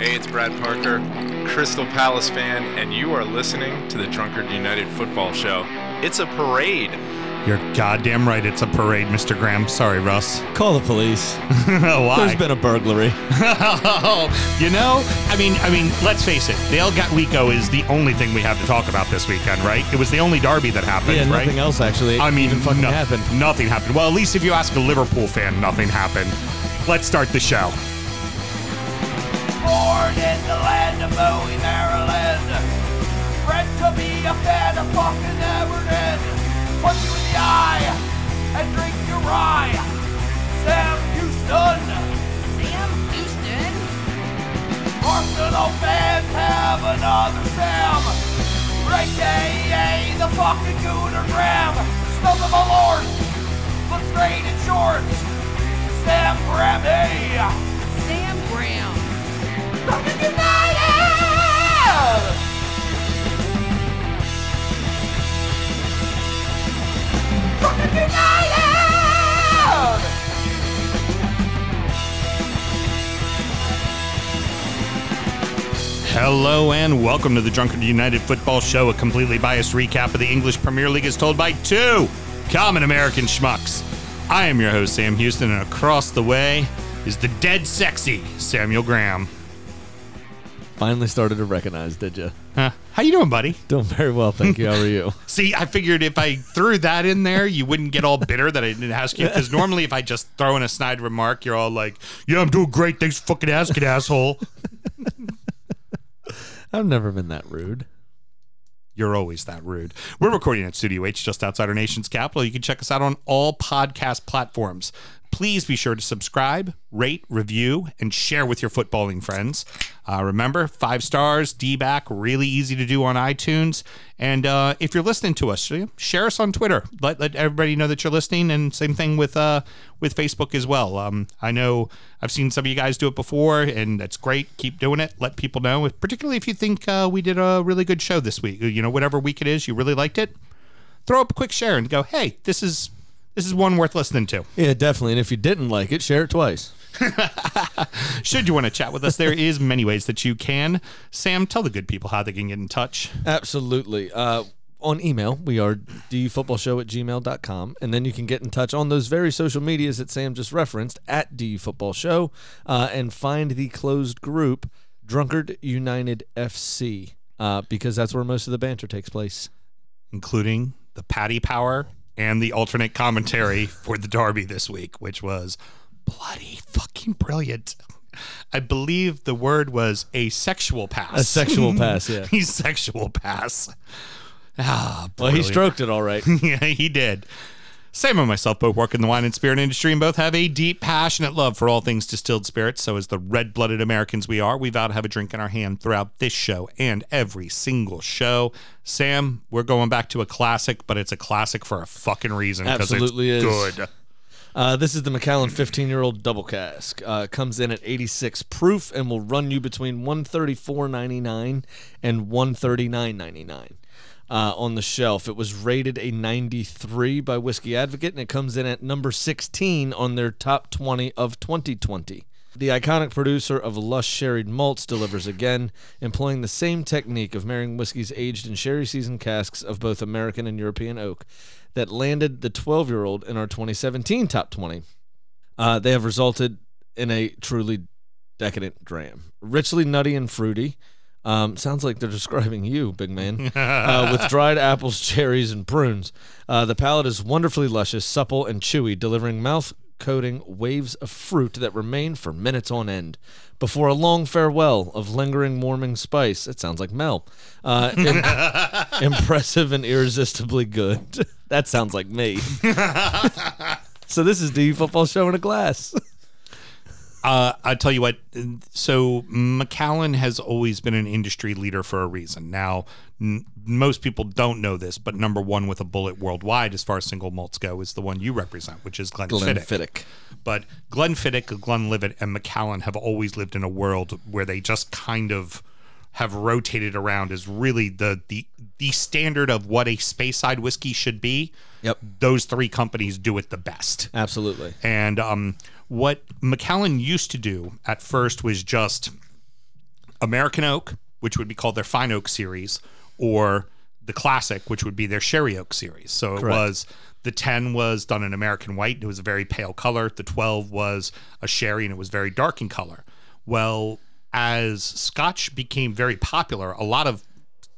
Hey, it's Brad Parker, Crystal Palace fan, and you are listening to the Drunkard United Football Show. It's a parade. You're goddamn right. It's a parade, Mr. Graham. Sorry, Russ. Call the police. Why? There's been a burglary. you know, I mean, I mean, let's face it. The El Gatwico is the only thing we have to talk about this weekend, right? It was the only derby that happened, yeah, right? nothing else actually. I mean, even fucking no- happened. Nothing happened. Well, at least if you ask a Liverpool fan, nothing happened. Let's start the show. Of Bowie, Maryland. Bred to be a fan of fucking Everton. Punch you in the eye and drink your rye. Sam Houston. Sam Houston? Arsenal fans have another Sam. AKA the fucking Gooner Graham. Stump of a lord. Look straight in shorts. Sam Grammy. Sam Graham. Hello and welcome to the Drunkard United Football Show, a completely biased recap of the English Premier League as told by two common American schmucks. I am your host, Sam Houston, and across the way is the dead sexy Samuel Graham. Finally started to recognize, did you? Huh. How you doing, buddy? Doing very well, thank you. How are you? See, I figured if I threw that in there, you wouldn't get all bitter that I didn't ask you. Because normally, if I just throw in a snide remark, you're all like, "Yeah, I'm doing great. Thanks for fucking asking, asshole." I've never been that rude. You're always that rude. We're recording at Studio H just outside our nation's capital. You can check us out on all podcast platforms. Please be sure to subscribe, rate, review, and share with your footballing friends. Uh, remember, five stars, D back, really easy to do on iTunes. And uh, if you're listening to us, share us on Twitter. Let, let everybody know that you're listening. And same thing with uh, with Facebook as well. Um, I know I've seen some of you guys do it before, and that's great. Keep doing it. Let people know, particularly if you think uh, we did a really good show this week. You know, whatever week it is, you really liked it. Throw up a quick share and go, hey, this is this is one worth listening to. Yeah, definitely. And if you didn't like it, share it twice. Should you want to chat with us, there is many ways that you can. Sam, tell the good people how they can get in touch. Absolutely. Uh, on email, we are dufootballshow at gmail.com. And then you can get in touch on those very social medias that Sam just referenced at dufootballshow uh, and find the closed group Drunkard United FC uh, because that's where most of the banter takes place. including the Paddy Power and the alternate commentary for the Derby this week, which was bloody fucking brilliant. I believe the word was a sexual pass. A sexual pass, yeah. He's sexual pass. Ah, Well, he stroked it all right. yeah, he did. Sam and myself both work in the wine and spirit industry and both have a deep, passionate love for all things distilled spirits. So, as the red blooded Americans we are, we vow to have a drink in our hand throughout this show and every single show. Sam, we're going back to a classic, but it's a classic for a fucking reason. Absolutely it's is. good. Uh, this is the Macallan 15 year old double cask. Uh, comes in at 86 proof and will run you between 134.99 and 139.99 uh, on the shelf. It was rated a 93 by Whiskey Advocate and it comes in at number 16 on their top 20 of 2020. The iconic producer of lush sherried malts delivers again, employing the same technique of marrying whiskeys aged in sherry seasoned casks of both American and European oak that landed the 12 year old in our 2017 top 20. Uh, they have resulted in a truly decadent dram. Richly nutty and fruity. Um, sounds like they're describing you, big man. uh, with dried apples, cherries, and prunes. Uh, the palate is wonderfully luscious, supple, and chewy, delivering mouth coating waves of fruit that remain for minutes on end. Before a long farewell of lingering, warming spice, it sounds like Mel. Uh, im- impressive and irresistibly good. that sounds like me. so this is the football show in a glass. Uh, I tell you what. So Macallan has always been an industry leader for a reason. Now, n- most people don't know this, but number one with a bullet worldwide, as far as single malts go, is the one you represent, which is Glenfiddich. Glenfiddich. But Glenfiddich, Glenlivet, and Macallan have always lived in a world where they just kind of have rotated around as really the the the standard of what a Speyside whiskey should be. Yep. Those three companies do it the best. Absolutely. And um, what Macallan used to do at first was just American Oak, which would be called their Fine Oak series, or the Classic, which would be their Sherry Oak series. So it was the 10 was done in American white. It was a very pale color. The 12 was a sherry and it was very dark in color. Well, as Scotch became very popular, a lot of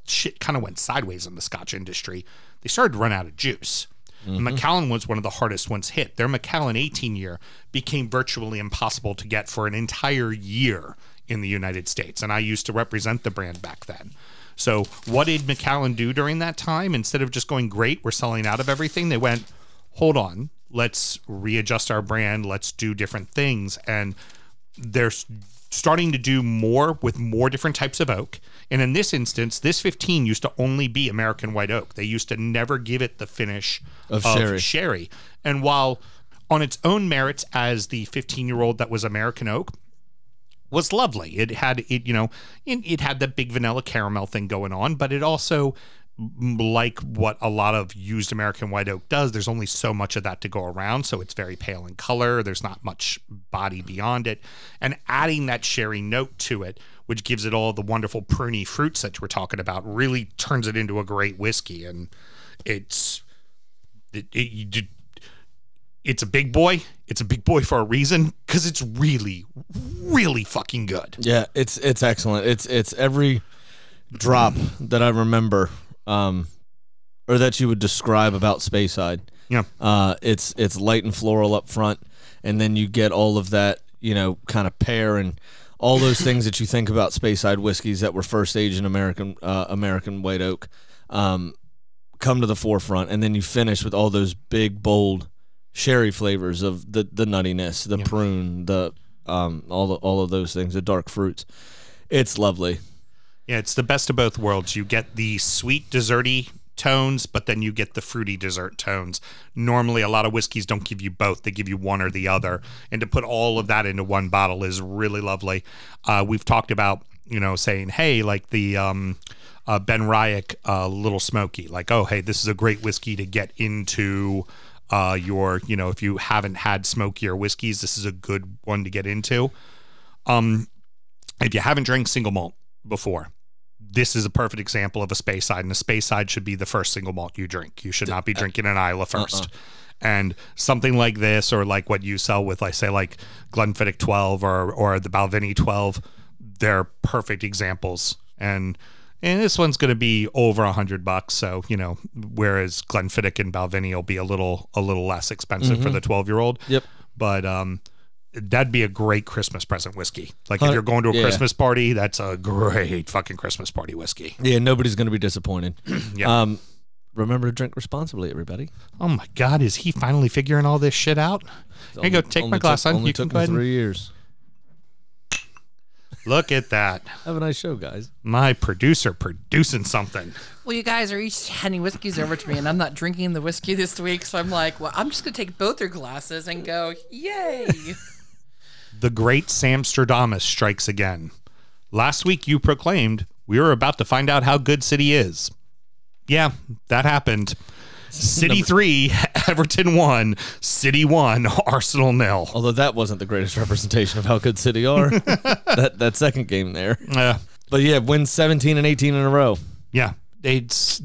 shit kind of went sideways in the Scotch industry. They started to run out of juice. Mm-hmm. Macallan was one of the hardest ones hit. Their Macallan 18 year became virtually impossible to get for an entire year in the United States. And I used to represent the brand back then. So, what did Macallan do during that time? Instead of just going, great, we're selling out of everything, they went, hold on, let's readjust our brand, let's do different things. And they're starting to do more with more different types of oak. And in this instance, this 15 used to only be American white oak. They used to never give it the finish Of sherry. sherry. And while on its own merits as the 15 year old that was American oak, was lovely. It had it, you know, it, it had that big vanilla caramel thing going on, but it also like what a lot of used American white oak does, there's only so much of that to go around, so it's very pale in color. There's not much body beyond it, and adding that sherry note to it, which gives it all the wonderful pruny fruits that we're talking about, really turns it into a great whiskey. And it's it, it, you it's a big boy. It's a big boy for a reason because it's really, really fucking good. Yeah, it's it's excellent. It's it's every drop that I remember, um, or that you would describe about Speyside. Yeah. Uh, it's it's light and floral up front, and then you get all of that, you know, kind of pear and all those things that you think about Speyside whiskeys that were first aged in American uh, American white oak, um, come to the forefront, and then you finish with all those big bold sherry flavors of the the nuttiness, the prune, the um, all the, all of those things, the dark fruits. It's lovely. Yeah, it's the best of both worlds. You get the sweet, desserty tones, but then you get the fruity dessert tones. Normally, a lot of whiskeys don't give you both; they give you one or the other. And to put all of that into one bottle is really lovely. Uh, we've talked about, you know, saying, "Hey, like the." Um, uh, BenRiach, uh, Little Smoky, like, oh, hey, this is a great whiskey to get into uh, your, you know, if you haven't had smokier whiskeys, this is a good one to get into. Um, if you haven't drank single malt before, this is a perfect example of a Speyside, and a Speyside should be the first single malt you drink. You should not be drinking an Islay 1st And something like this, or like what you sell with, like say, like Glenfiddich 12 or or the Balvenie 12, they're perfect examples. And and this one's going to be over a hundred bucks, so you know, whereas Glenfiddich and Balvenie will be a little a little less expensive for the 12 year old. Yep. But um, that'd be a great Christmas present whiskey. Like if you're going to a yeah. Christmas party, that's a great fucking Christmas party whiskey. Yeah, nobody's going to be disappointed. Yeah. Um, remember to drink responsibly, everybody. Oh my God, is he finally figuring all this shit out? Here you go. Take my Only glass took, on. Only You can took go me ahead. and- three years. Look at that. Have a nice show, guys. My producer producing something. Well, you guys are each handing whiskeys over to me, and I'm not drinking the whiskey this week, so I'm like, well, I'm just gonna take both your glasses and go, yay! The great Samstradamus strikes again. Last week you proclaimed we were about to find out how good City is. Yeah, that happened. City 3, Everton 1, City 1, Arsenal nil. Although that wasn't the greatest representation of how good City are. that that second game there. Uh, But yeah, win 17 and 18 in a row. yeah, it's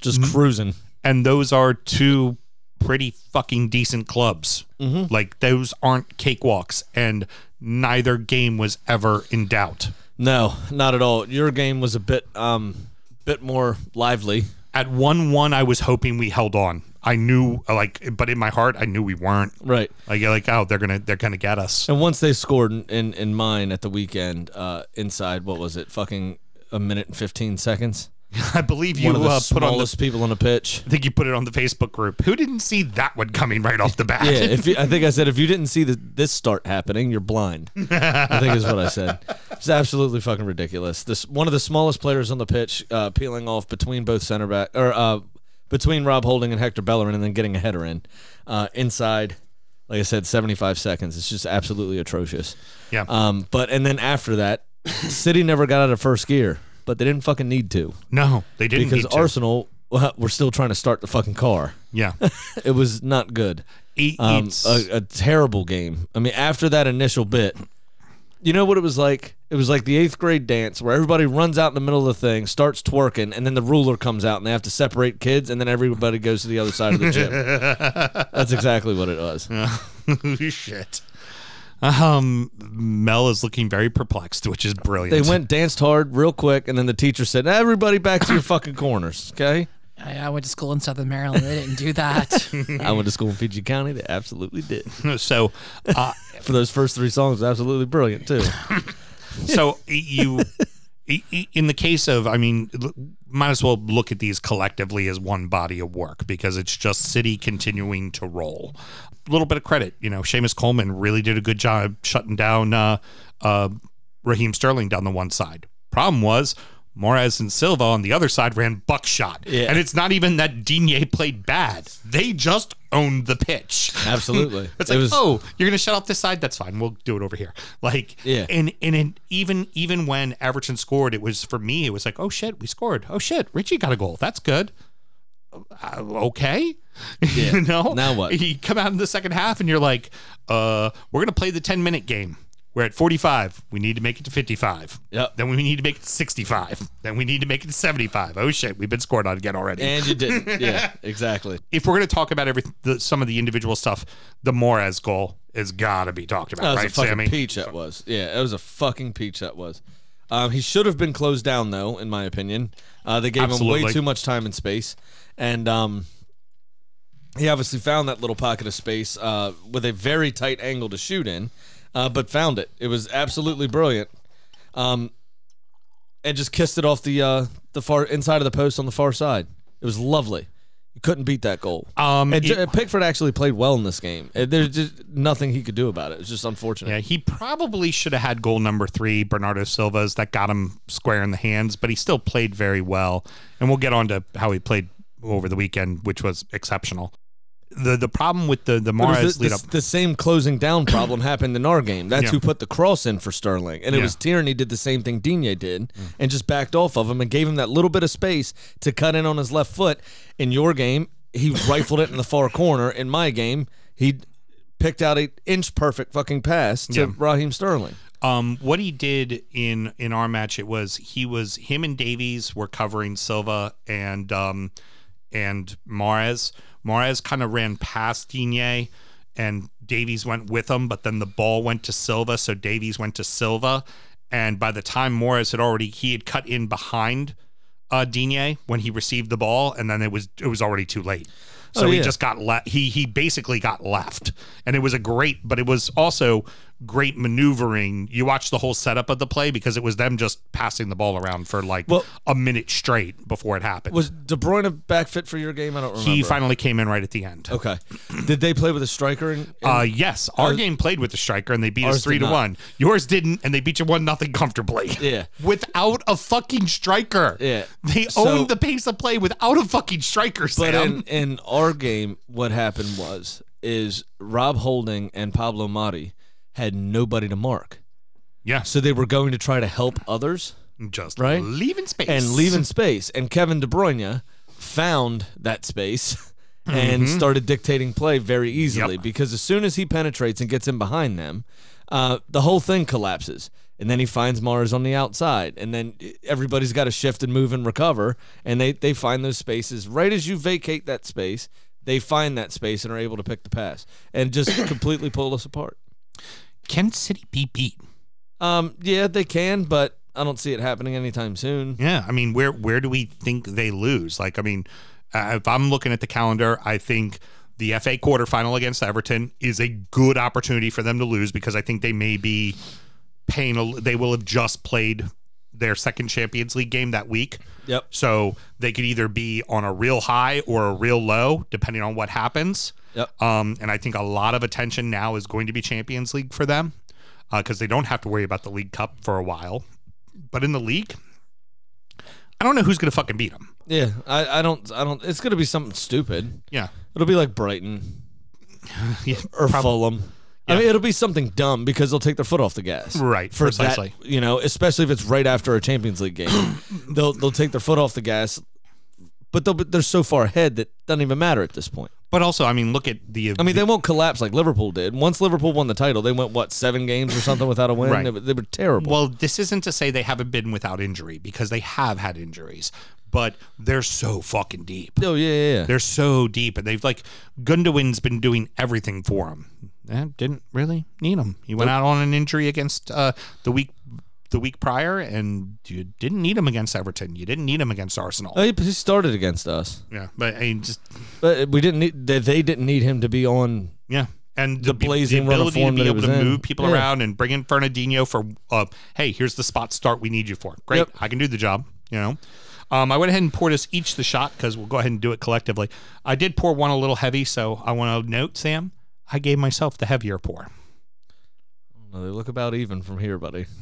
Just cruising. and those are two pretty fucking decent clubs. Mm-hmm. Like those aren't cakewalks, and neither game was ever in doubt. No, not at all. Your game was a bit um bit more lively. At one one, I was hoping we held on. I knew, like, but in my heart, I knew we weren't. Right. Like, like, oh, they're gonna, they're gonna get us. And once they scored in, in, in mine at the weekend, uh, inside what was it? Fucking a minute and fifteen seconds. I believe you One of the uh, put on the. smallest people on the pitch. I think you put it on the Facebook group. Who didn't see that one coming right off the bat? Yeah, if you, I think I said if you didn't see the, this start happening, you're blind. I think is what I said. It's absolutely fucking ridiculous. This one of the smallest players on the pitch, uh, peeling off between both center back or uh, between Rob Holding and Hector Bellerin, and then getting a header in uh, inside. Like I said, 75 seconds. It's just absolutely atrocious. yeah. Um, but and then after that, City never got out of first gear, but they didn't fucking need to no, they didn't because need to. Arsenal well, were still trying to start the fucking car. Yeah, It was not good. It- Um, it's a, a terrible game. I mean, after that initial bit, You know what it was like? It was like the eighth grade dance where everybody runs out in the middle of the thing, starts twerking, and then the ruler comes out and they have to separate kids, and then everybody goes to the other side of the gym. That's exactly what it was. Shit. Um, Mel is looking very perplexed, which is brilliant. They went danced hard real quick, and then the teacher said, "Everybody back to your fucking corners." Okay. I, I went to school in Southern Maryland. They didn't do that. I went to school in PG County. They absolutely did. So, uh, For those first three songs, absolutely brilliant too. so you, i- i- in the case of, I mean, might as well look at these collectively as one body of work because it's just City continuing to roll. A little bit of credit, you know, Seamus Coleman really did a good job shutting down uh, uh, Raheem Sterling down the one side. Problem was. Mahrez and Silva on the other side ran buckshot. Yeah. And it's not even that Digne played bad. They just owned the pitch. Absolutely. It's It like, was- oh, you're gonna shut off this side. That's fine. We'll do it over here. Like, Yeah. And and it, even even when Everton scored, it was for me. It was like, oh shit, we scored. Oh shit, Richie got a goal. That's good. Uh, okay, Yeah. you know. Now what? You come out in the second half and you're like, uh, we're gonna play the 10 minute game. We're at 45. We need to make it to 55. Yep. Then we need to make it to 65. Then we need to make it to 75. Oh shit, we've been scored on again already And you didn't. Yeah, exactly. if we're going to talk about every the, some of the individual stuff, the Mahrez goal has got to be talked about, That was right, a fucking Sammy? peach. That was. Yeah, it was a fucking peach. That was. Um, he should have been closed down, though, in my opinion. Uh, they gave him Absolutely. way too much time and space, and um, he obviously found that little pocket of space uh, with a very tight angle to shoot in, uh, but found it. It was absolutely brilliant, um, and just kissed it off the uh, the far inside of the post on the far side. It was lovely. You couldn't beat that goal. Um, and it- Pickford actually played well in this game. Uh, There's just nothing he could do about it. It's just unfortunate. Yeah, he probably should have had goal number three, Bernardo Silva's, that got him square in the hands, but he still played very well. And we'll get on to how he played over the weekend, which was exceptional. The the problem with the the It the, lead the, up, the same closing down problem happened in our game. That's Yeah. who put the cross in for Sterling, and it Yeah. was Tierney did the same thing Digne did, and just backed off of him and gave him that little bit of space to cut in on his left foot. In your game, he rifled it in the far corner. In my game, he picked out a inch perfect fucking pass to Yeah. Raheem Sterling. Um, what he did in in our match, it was he was him and Davies were covering Silva and um and Mahrez. Mahrez kind of ran past Digne, and Davies went with him, but then the ball went to Silva, so Davies went to Silva, and by the time Mahrez had already he had cut in behind uh Digne when he received the ball, and then it was it was already too late. So Oh, he just got left. He he basically got left, and it was a great, but it was also great maneuvering. You watch the whole setup of the play because it was them just passing the ball around for like Well- a minute straight before it happened. Was De Bruyne back fit for your game? I don't remember. he finally came in right at the end. Okay. Did they play with a striker? In, in- Uh, yes, our Ours- game played with the striker and they beat us three to not. one. Yours didn't, and they beat you one nothing comfortably. Yeah. without a fucking striker. Yeah. they So- owned the pace of play without a fucking striker. But in, in our game, what happened was is Rob Holding and Pablo Mari had nobody to mark, Yeah. so they were going to try to help others just right? leaving space and leaving space. And Kevin De Bruyne found that space and started dictating play very easily Mm-hmm. Yep. because as soon as he penetrates and gets in behind them, uh, the whole thing collapses. And then he finds Mahrez on the outside, and then everybody's got to shift and move and recover. And they they find those spaces right as you vacate that space. They find that space and are able to pick the pass and just completely pull us apart. Can City be beat? Um, yeah, they can, but I don't see it happening anytime soon. Yeah, I mean, where where do we think they lose? Like, I mean, uh, if I'm looking at the calendar, I think the FA quarterfinal against Everton is a good opportunity for them to lose because I think they may be paying. A, they will have just played their second Champions League game that week. Yep. So they could either be on a real high or a real low, depending on what happens. Yep. Um, and I think a lot of attention now is going to be Champions League for them because they don't have to worry about the League Cup for a while. But in the league, I don't know who's going to fucking beat them. Yeah, I, I don't I don't. It's gonna be something stupid. Yeah. It'll be like Brighton yeah or Fulham. I mean, it'll be something dumb because they'll take their foot off the gas. Right, For precisely. that, you know, especially if it's right after a Champions League game, they'll they'll take their foot off the gas. But they'll they're so far ahead that doesn't even matter at this point. But also, I mean, look at the. I mean, they won't collapse like Liverpool did. Once Liverpool won the title, they went what seven games or something without a win. Right. They, were- they were terrible. Well, this isn't to say they haven't been without injury because they have had injuries, but they're so fucking deep. oh yeah, yeah, yeah. They're so deep, and they've like Gundogan's been doing everything for him. Eh, didn't really need him. He went out on an injury against uh, the week the week prior, and you didn't need him against Everton. You didn't need him against Arsenal. Oh, he, he started against us, yeah, but I mean, just but we didn't need. They, they didn't need him to be on. yeah. And The blazing run of ability form to be he able to in. move people Yeah. around and bring in Fernandinho for, uh, hey, here's the spot start we need you for. Great, Yep. I can do the job. You know, um, I went ahead and poured us each the shot because we'll go ahead and do it collectively. I did pour one a little heavy, so I want to note, Sam, I gave myself the heavier pour. They look about even from here, buddy.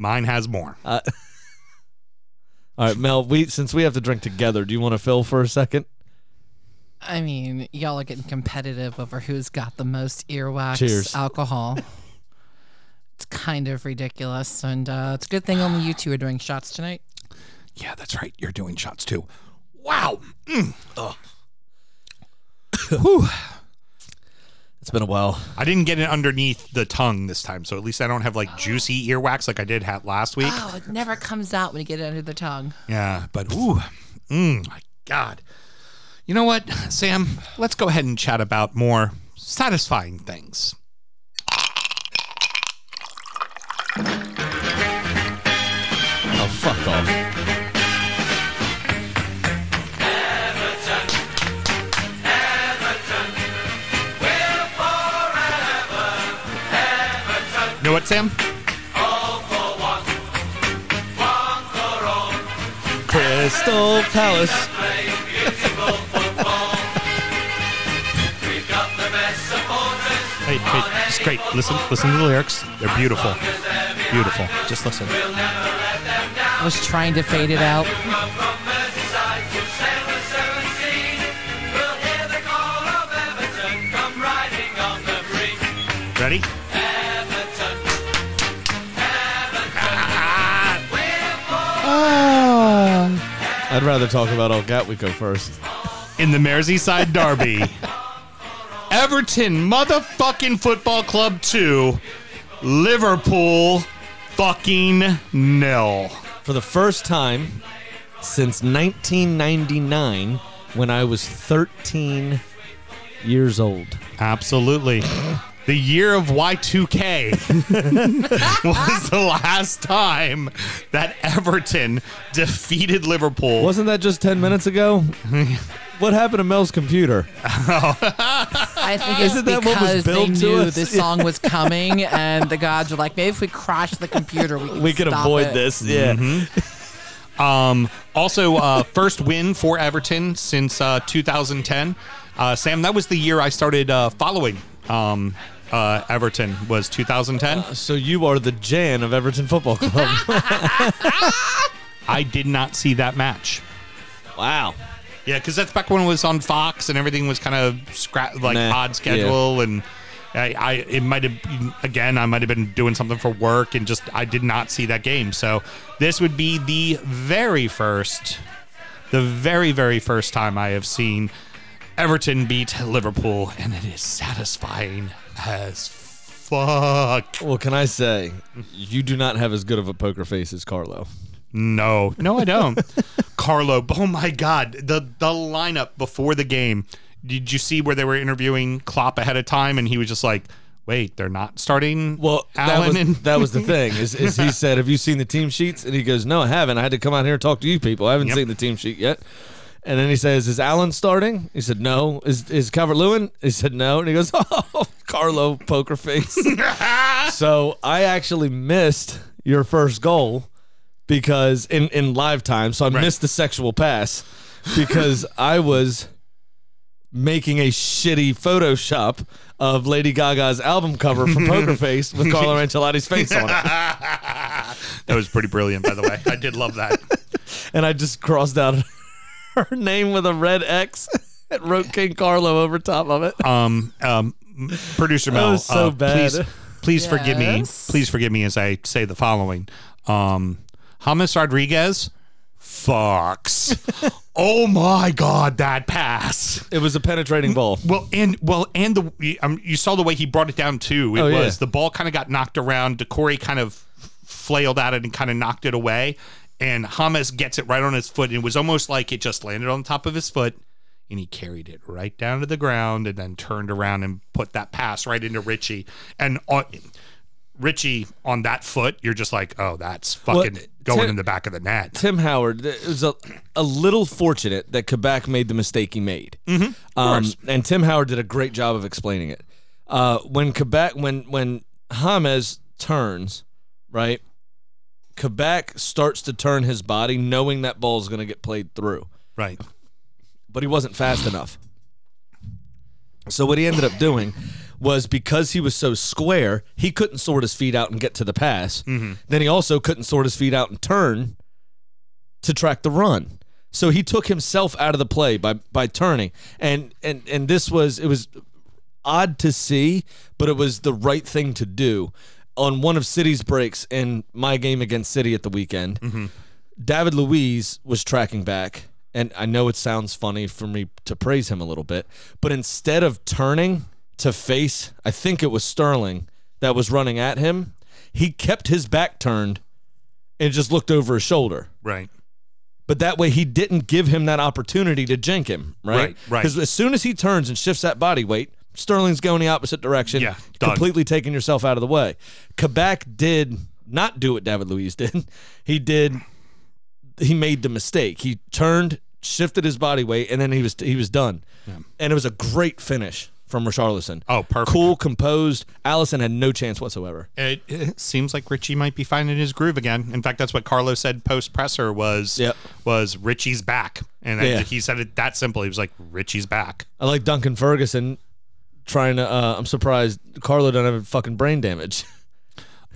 Mine has more. Uh, all right, Mel. We since we have to drink together, do you want to fill for a second? I mean, y'all are getting competitive over who's got the most earwax Cheers. alcohol. it's kind of ridiculous, and uh, it's a good thing only you two are doing shots tonight. Yeah, that's right. You're doing shots too. Wow. Mm. Whew. It's been a while. I didn't get it underneath the tongue this time, so at least I don't have like juicy earwax like I did have last week. Oh, it never comes out when you get it under the tongue. Yeah, but ooh, mm, my God. You know what, Sam? Let's go ahead and chat about more satisfying things. Oh, fuck off. What, Sam? Crystal Palace. Hey, hey, it's great. Listen, listen to the lyrics. They're beautiful, beautiful. Just listen. I was trying to fade it out. Ready? Ah. I'd rather talk about Old Gatwico first. in the Merseyside Derby. Everton motherfucking football club 2, Liverpool fucking nil. For the first time since 1999, when I was 13 years old. Absolutely. The year of Y2K was the last time that Everton defeated Liverpool. Wasn't that just 10 minutes ago? what happened to Mel's computer? I think it's Isn't that what was because they billed to knew us? this song was coming, and the gods were like, maybe if we crash the computer, we can, We can stop avoid it. this. Yeah. Um, also, uh, first win for Everton since uh, 2010. Uh, Sam, that was the year I started uh, following um, uh, Everton. Was 2010. So you are the Jan of Everton Football Club. I did not see that match. wow. Yeah, because that's back when it was on Fox and everything was kind of scra- like Nah, odd schedule and. I, I it might have again I might have been doing something for work and just I did not see that game so this would be the very first the very very first time I have seen Everton beat Liverpool and it is satisfying as fuck Well, can I say, you do not have as good of a poker face as Carlo. No, no, I don't. Carlo, oh my God, the the lineup before the game. Did you see where they were interviewing Klopp ahead of time, and he was just like, "Wait, they're not starting." Well, that was, and that was the thing. Is, is he said, "Have you seen the team sheets?" And he goes, "No, I haven't. I had to come out here and talk to you people. I haven't Yep. seen the team sheet yet." And then he says, "Is Allen starting?" He said, "No." Is is Calvert Lewin? He said, "No." And he goes, "Oh, Carlo, poker face." so I actually missed your first goal because in in live time, so I Right. missed the sexual pass because I was making a shitty Photoshop of Lady Gaga's album cover for Poker Face with Carlo Ancelotti's face on it. that was pretty brilliant, by the way. I did love that. And I just crossed out her name with a red X and wrote King Carlo over top of it. Um, um, producer That Mel, was so uh, bad. please, please forgive me. Please forgive me as I say the following. Um, James Rodriguez, Fox. Oh my god, that pass. It was a penetrating ball. Well, and well, and the um, you saw the way he brought it down too. It Oh, yeah. was the ball kind of got knocked around. Doucouré kind of flailed at it and kind of knocked it away, and Hamas gets it right on his foot. And it was almost like it just landed on top of his foot, and he carried it right down to the ground, and then turned around and put that pass right into Richie. And on, Richie on that foot, you're just like, oh, that's fucking Well, going Tim- in the back of the net. Tim Howard, it was a, a little fortunate that Kabak made the mistake he made. Mm-hmm, um, and Tim Howard did a great job of explaining it. Uh, when Kabak, when when James turns, right, Kabak starts to turn his body, knowing that ball is going to get played through, Right. but he wasn't fast enough. So what he ended up doing was because he was so square, he couldn't sort his feet out and get to the pass. Mm-hmm. Then he also couldn't sort his feet out and turn to track the run. So he took himself out of the play by by turning. And and and this was it was odd to see, but it was the right thing to do. On one of City's breaks in my game against City at the weekend, mm-hmm. David Luiz was tracking back, and I know it sounds funny for me to praise him a little bit, but instead of turning to face, I think it was Sterling that was running at him, he kept his back turned and just looked over his shoulder. Right. But that way he didn't give him that opportunity to jink him, right? Right, right. Because as soon as he turns and shifts that body weight, Sterling's going the opposite direction. Yeah, done. completely taking yourself out of the way. Kabak did not do what David Luiz did. He did. He made the mistake. He turned, shifted his body weight, and then he was he was done. And it was a great finish from Richarlison. Oh, perfect. Cool, composed. Alisson had no chance whatsoever. It, it seems like Richie might be finding his groove again. In fact, that's what Carlos said post presser was Yep. was Richie's back, and Yeah. he said it that simple. He was like, "Richie's back." I like Duncan Ferguson trying to. Uh, I'm surprised Carlo don't have fucking brain damage.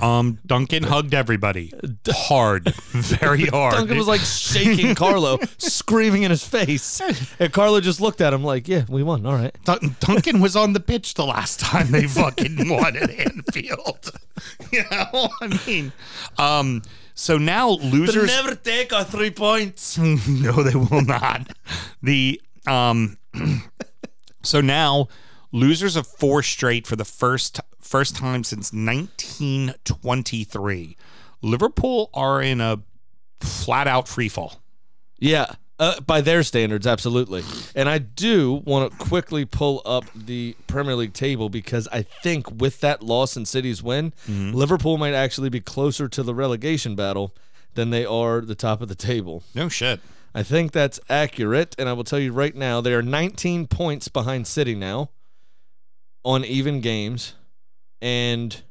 Um, Duncan hugged everybody hard, very hard. Duncan was like shaking Carlo, screaming in his face, and Carlo just looked at him like, "Yeah, we won. All right." Dun- Duncan was on the pitch the last time they fucking won at Anfield. You know, I mean, um, so now losers. Never take our three points. no, they will not. The um, so now losers of four straight for the first first time since 1923. Liverpool are in a flat out free fall. Yeah, uh, by their standards, absolutely. And I do want to quickly pull up the Premier League table because I think with that loss and City's win, Liverpool might actually be closer to the relegation battle than they are the top of the table. No shit. I think that's accurate, and I will tell you right now, they are 19 points behind City now on even games, and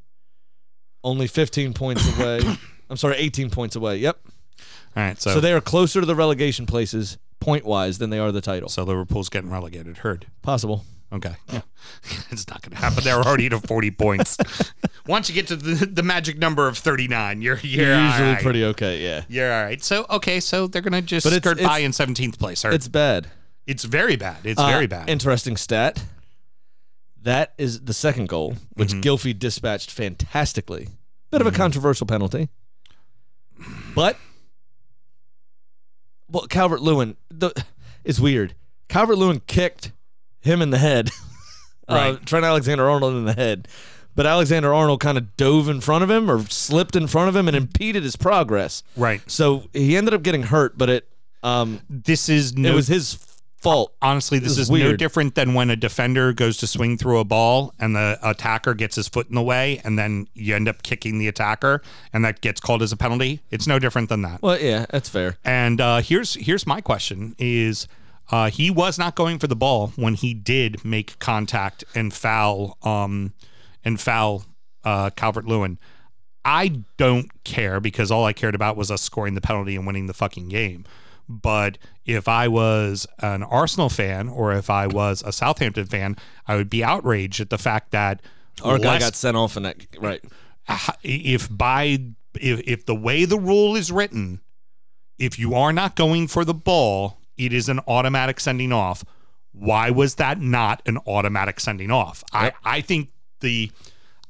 only 15 points away. I'm sorry, 18 points away. Yep. All right, so So they are closer to the relegation places point wise than they are the title. so Liverpool's getting relegated. Heard. Possible. Okay. Yeah. it's not going to happen. They're already to 40 points. Once you get to the, the magic number of 39, you're, you're You're usually right. pretty okay. Yeah. You're all right. So, okay, so they're going to just But it's- skirt by in 17th place. Heard. It's bad. It's very bad. It's Uh, very bad. Interesting stat. That is the second goal, which Gylfi dispatched fantastically. Bit of a controversial penalty. But well, Calvert Lewin the it's weird. Calvert Lewin kicked him in the head. uh, Right. Trent Alexander Arnold in the head. But Alexander Arnold kind of dove in front of him or slipped in front of him and impeded his progress. right. So he ended up getting hurt, but it um This is no. it was his fault. honestly, this, this is is no different than when a defender goes to swing through a ball and the attacker gets his foot in the way, and then you end up kicking the attacker, and that gets called as a penalty. It's no different than that. Well, yeah, that's fair. And uh, here's here's my question: Is uh, he was not going for the ball when he did make contact and foul um, and foul uh, Calvert Lewin? I don't care because all I cared about was us scoring the penalty and winning the fucking game. But if I was an Arsenal fan or if I was a Southampton fan, I would be outraged at the fact that Our guy got sent off in that right. if by if if the way the rule is written, if you are not going for the ball, it is an automatic sending off. Why was that not an automatic sending off? I I think the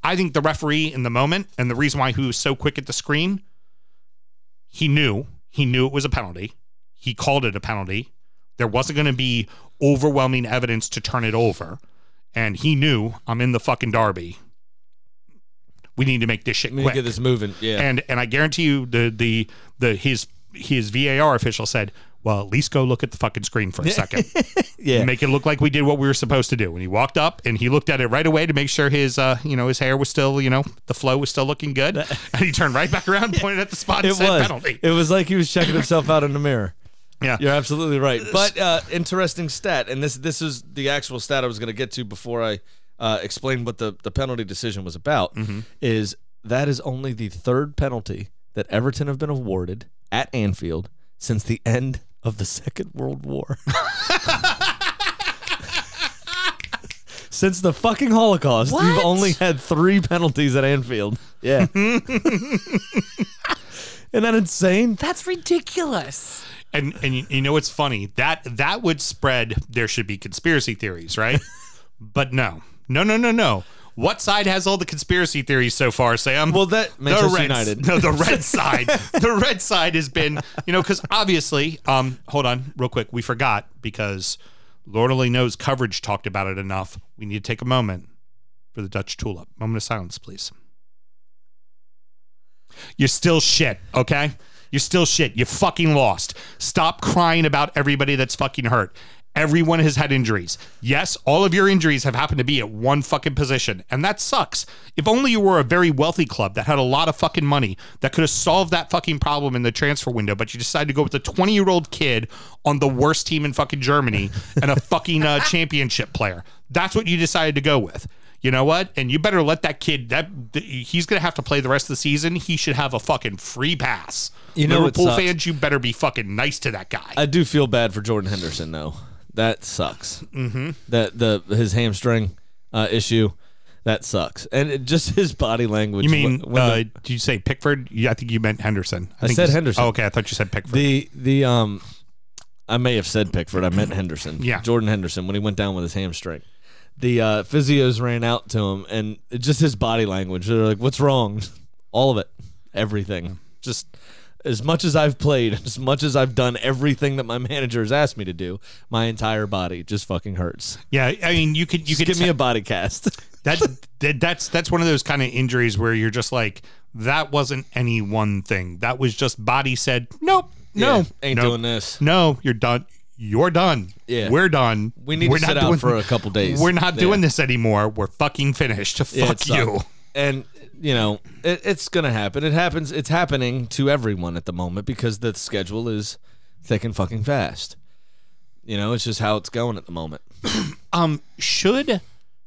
I think the referee in the moment and the reason why he was so quick at the screen, he knew he knew it was a penalty. He called it a penalty. There wasn't going to be overwhelming evidence to turn it over. And he knew I'm in the fucking derby. We need to make this shit quick. get this moving. Yeah. And and I guarantee you the the the his his VAR official said, "Well, at least go look at the fucking screen for a second, yeah. make it look like we did what we were supposed to do." And he walked up and he looked at it right away to make sure his uh you know his hair was still you know the flow was still looking good, and he turned right back around, and pointed at the spot, and it said was. penalty. It was like he was checking himself out in the mirror. Yeah, You're absolutely right. But uh, interesting stat, and this this is the actual stat I was going to get to before I uh, explained what the, the penalty decision was about. Is that is only the third penalty that Everton have been awarded at Anfield since the end of the Second World War. Since the fucking Holocaust, What? you've only had three penalties at Anfield. Yeah. Isn't that insane? That's ridiculous. And and you, know what's funny that that would spread. There should be conspiracy theories, right? but no, no, no, no, no. What side has all the conspiracy theories so far, Sam? Well, that Manchester the red, United. No, the red side. the red side has been, you know, because obviously, um, hold on, real quick, we forgot because Lord only knows coverage talked about it enough. We need to take a moment for the Dutch tulip. Moment of silence, please. You're still shit, okay? You're still shit. You fucking lost. Stop crying about everybody that's fucking hurt. Everyone has had injuries. Yes, all of your injuries have happened to be at one fucking position, and that sucks. If only you were a very wealthy club that had a lot of fucking money that could have solved that fucking problem in the transfer window, but you decided to go with a 20 year old kid on the worst team in fucking Germany and a fucking uh, championship player. That's what you decided to go with. You know what? And you better let that kid. That th- he's gonna have to play the rest of the season. He should have a fucking free pass. You know Liverpool fans, you better be fucking nice to that guy. I do feel bad for Jordan Henderson though. That sucks. Mm-hmm. That the his hamstring uh, issue, that sucks, and it, just his body language. you mean? when- when uh, the, did you say Pickford? Yeah, I think you meant Henderson. I think said Henderson. Oh, okay, I thought you said Pickford. the the um, I may have said Pickford. I meant Henderson. Yeah. Jordan Henderson when he went down with his hamstring. The uh, physios ran out to him, and it- just his body language. They're like, "What's wrong?" All of it, everything. Just as much as I've played, as much as I've done everything that my manager has asked me to do, my entire body just fucking hurts. yeah, I mean, you could you Just could give me a body cast. that, that that's that's one of those kind of injuries where you're just like that wasn't any one thing. That was just body said nope, no, Yeah, ain't nope, doing this. No, you're done. You're done. Yeah. we're done. We need we're to sit out for a couple days. We're not Yeah. doing this anymore. We're fucking finished. Yeah, Fuck it you. And you know, it, it's gonna happen. It happens. It's happening to everyone at the moment because the schedule is thick and fucking fast. You know, it's just how it's going at the moment. Um, should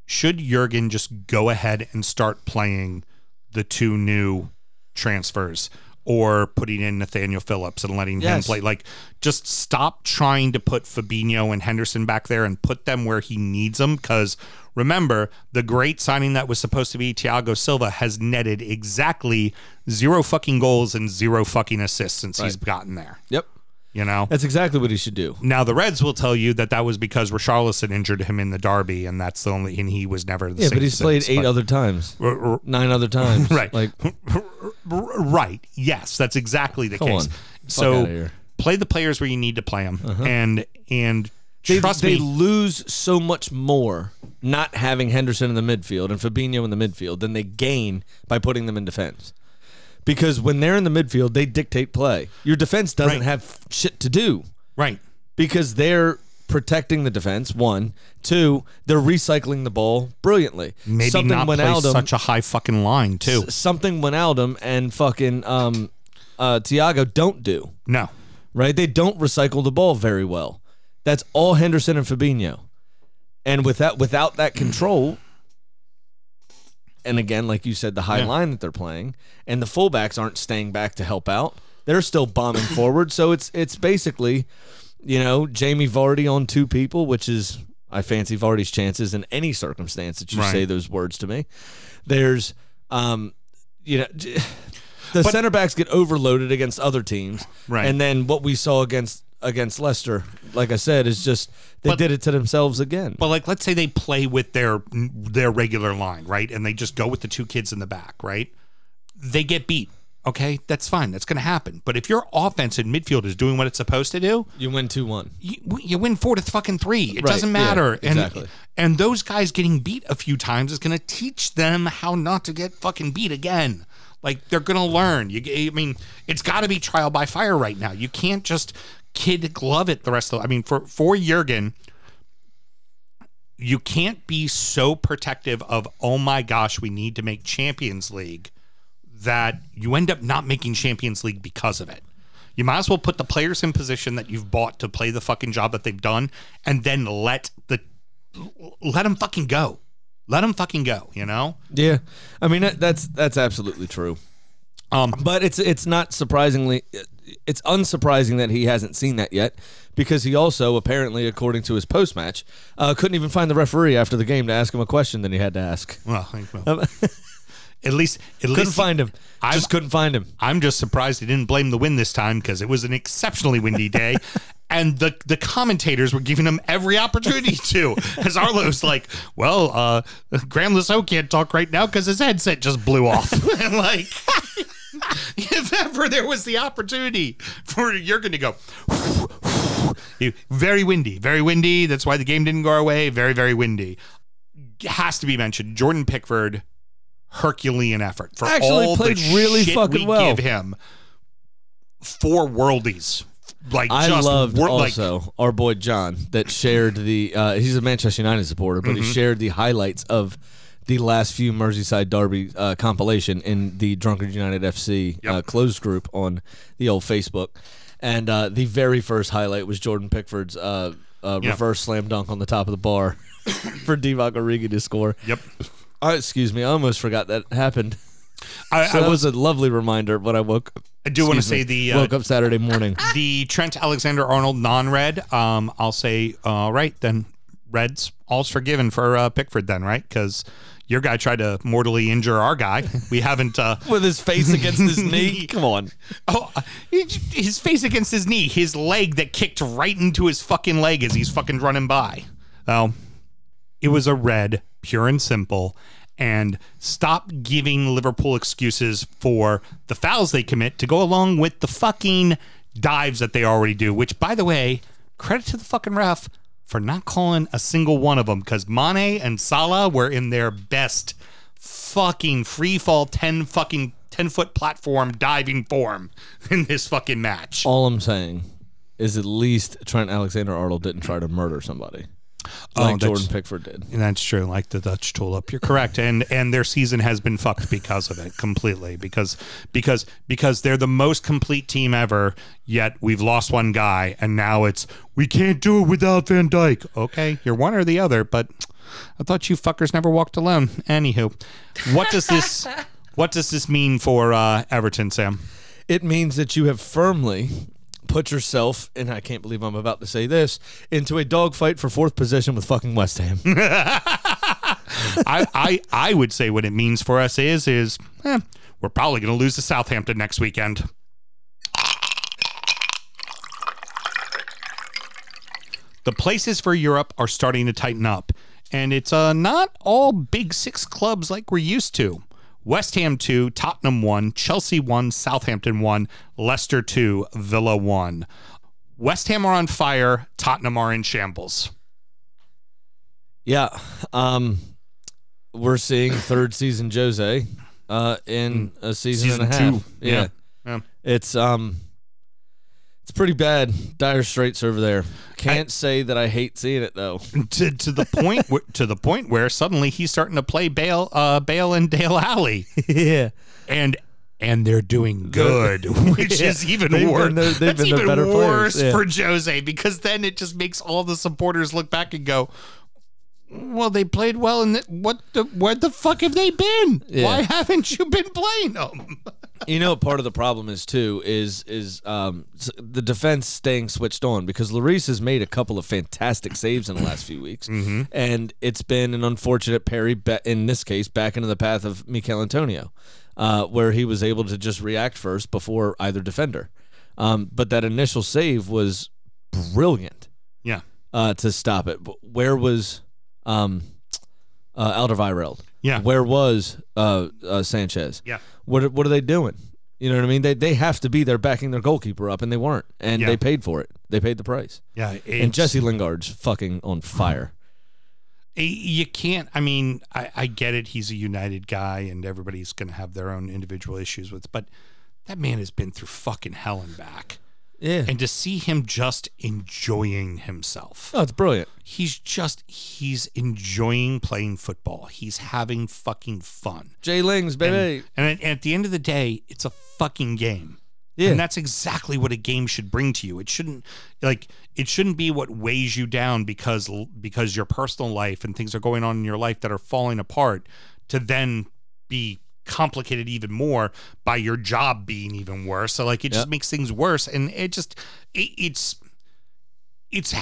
should Jurgen just go ahead and start playing the two new transfers or putting in Nathaniel Phillips and letting him play? Like, just stop trying to put Fabinho and Henderson back there and put them where he needs them. Because remember, the great signing that was supposed to be Thiago Silva has netted exactly zero fucking goals and zero fucking assists since he's gotten there. Yep, You know. that's exactly what he should do. Now the Reds will tell you that that was because Richarlison injured him in the derby, and that's the only, and he was never the Yeah, same. but he's played eight but- other times, R- r- nine other times. Right. Like, right. Yes, that's exactly the Come case. on. Fuck So here. play the players where you need to play them, uh-huh. and and they, trust they me. lose so much more not having Henderson in the midfield and Fabinho in the midfield than they gain by putting them in defense. Because when they're in the midfield, they dictate play. Your defense doesn't Right. have shit to do. right. because they're protecting the defense. One, two, they're recycling the ball brilliantly. Maybe something not play Wijnaldum- such a high fucking line too. s- something Wijnaldum and fucking um, uh, Thiago don't do. No. Right? They don't recycle the ball very well. That's all Henderson and Fabinho. And without without that control, and again, like you said, the high Yeah. line that they're playing, and the fullbacks aren't staying back to help out. They're still bombing forward. So it's it's basically, you know, Jamie Vardy on two people, which is I fancy Vardy's chances in any circumstance that you Right. say those words to me. There's um you know the But- center backs get overloaded against other teams. Right. And then what we saw against against Leicester, like I said, is just they But- did it to themselves again. But like, let's say they play with their their regular line, right? And they just go with the two kids in the back, right? They get beat. Okay, that's fine. That's going to happen. But if your offense and midfield is doing what it's supposed to do, You win two one. you, you win four to fucking three. It Right, doesn't yeah, matter. and exactly. and those guys getting beat a few times is going to teach them how not to get fucking beat again. Like they're going to learn. You, I mean, it's got to be trial by fire right now. You can't just kid glove it the rest of. I mean, for for Jurgen, you can't be so protective of. Oh my gosh, we need to make Champions League that you end up not making Champions League because of it. You might as well put the players in position that you've bought to play the fucking job that they've done, and then let the let them fucking go. Let them fucking go. You know. Yeah, I mean that, that's that's absolutely true. Um, But it's it's not surprisingly it's unsurprising that he hasn't seen that yet because he also apparently according to his post match uh, couldn't even find the referee after the game to ask him a question that he had to ask. well, I- well, at least at Couldn't least find him. I'm- Just couldn't find him. I'm just surprised he didn't blame the wind this time because it was an exceptionally windy day. And the the commentators were giving him every opportunity to. As Arlo's like, well, uh, Graham Lasso can't talk right now because his headset just blew off. and like, if ever there was the opportunity for you're going to go, very windy, very windy. That's why the game didn't go our way. Very, very windy. Has to be mentioned. Jordan Pickford, Herculean effort for Actually all played the really shit fucking we well. give him. Four worldies, like I just loved wor- like, also our boy John that shared the. Uh, he's a Manchester United supporter, but Mm-hmm. he shared the highlights of the last few Merseyside Derby uh, compilation in the Drunkard United FC uh, Yep. closed group on the old Facebook. And uh, the very first highlight was Jordan Pickford's uh, uh, Yeah. reverse slam dunk on the top of the bar for Divock Origi to score. Yep. Uh, excuse me, I almost forgot that happened. I, So I that was. a lovely reminder when I woke. I do want to say the uh, woke up Saturday morning. the Trent Alexander Arnold non-red. Um, I'll say, all right, then Reds all's forgiven for uh, Pickford then, right? Because your guy tried to mortally injure our guy. We haven't. Uh, with his face against his knee. Come on. Oh, his face against his knee, his leg that kicked right into his fucking leg as he's fucking running by. Oh, it was a red, pure and simple. And stop giving Liverpool excuses for the fouls they commit to go along with the fucking dives that they already do. Which, by the way, credit to the fucking ref for not calling a single one of them because Mane and Salah were in their best fucking free fall 10 fucking 10 foot platform diving form in this fucking match. All I'm saying is at least Trent Alexander Arnold didn't try to murder somebody. Oh, Like that's- Jordan Pickford did. And that's true, like the Dutch tulip. You're correct, and and their season has been fucked because of it completely. Because because because they're the most complete team ever. Yet we've lost one guy, and now it's we can't do it without Van Dijk. Okay, you're one or the other, but I thought you fuckers never walked alone. Anywho, what does this what does this mean for uh, Everton, Sam? It means that you have firmly put yourself, and I can't believe I'm about to say this, into a dogfight for fourth position with fucking West Ham. I, I I would say what it means for us is is eh, we're probably going to lose to Southampton next weekend. The places for Europe are starting to tighten up, and it's uh, not all big six clubs like we're used to. West Ham 2, Tottenham 1, Chelsea 1, Southampton 1, Leicester 2, Villa 1. West Ham are on fire, Tottenham are in shambles. yeah. Um, we're seeing third season Jose uh, in a season, Season and a half. two. Yeah. Yeah. Yeah. It's um it's pretty bad. Dire straits over there. Can't say that I hate seeing it though. to to the point where, to the point where suddenly he's starting to play Bale uh Bale and Dele Alli yeah. and and they're doing good, which Yeah. is even They've been worse. the- they've That's been the even better worse yeah. for Jose because then it just makes all the supporters look back and go, "Well, they played well, and what the where the fuck have they been? Yeah. Why haven't you been playing them?" You know, part of the problem is too is is um the defense staying switched on because Lloris has made a couple of fantastic saves in the last few weeks, and it's been an unfortunate parry. Ba- in this case, back into the path of Michail Antonio, uh, where he was able to just react first before either defender. Um, but that initial save was brilliant. yeah, uh, to stop it. But where was um, uh, Alderweireld? Yeah. Where was uh, uh, Sanchez? Yeah. What are- What are they doing? You know what I mean? They they have to be there backing their goalkeeper up, and they weren't, and Yeah. they paid for it. They paid the price. Yeah, And Jesse Lingard's fucking on fire. you can't i mean I, I get it he's a united guy and everybody's going to have their own individual issues with but that man has been through fucking hell and back Yeah. and to see him just enjoying himself oh, it's brilliant. he's just he's enjoying playing football he's having fucking fun Jay Lings, baby. and at, at the end of the day it's a fucking game Yeah. and that's exactly what a game should bring to you. It shouldn't like it shouldn't be what weighs you down because because your personal life and things are going on in your life that are falling apart to then be complicated even more by your job being even worse. So like it just Yep. makes things worse and it just it, it's it's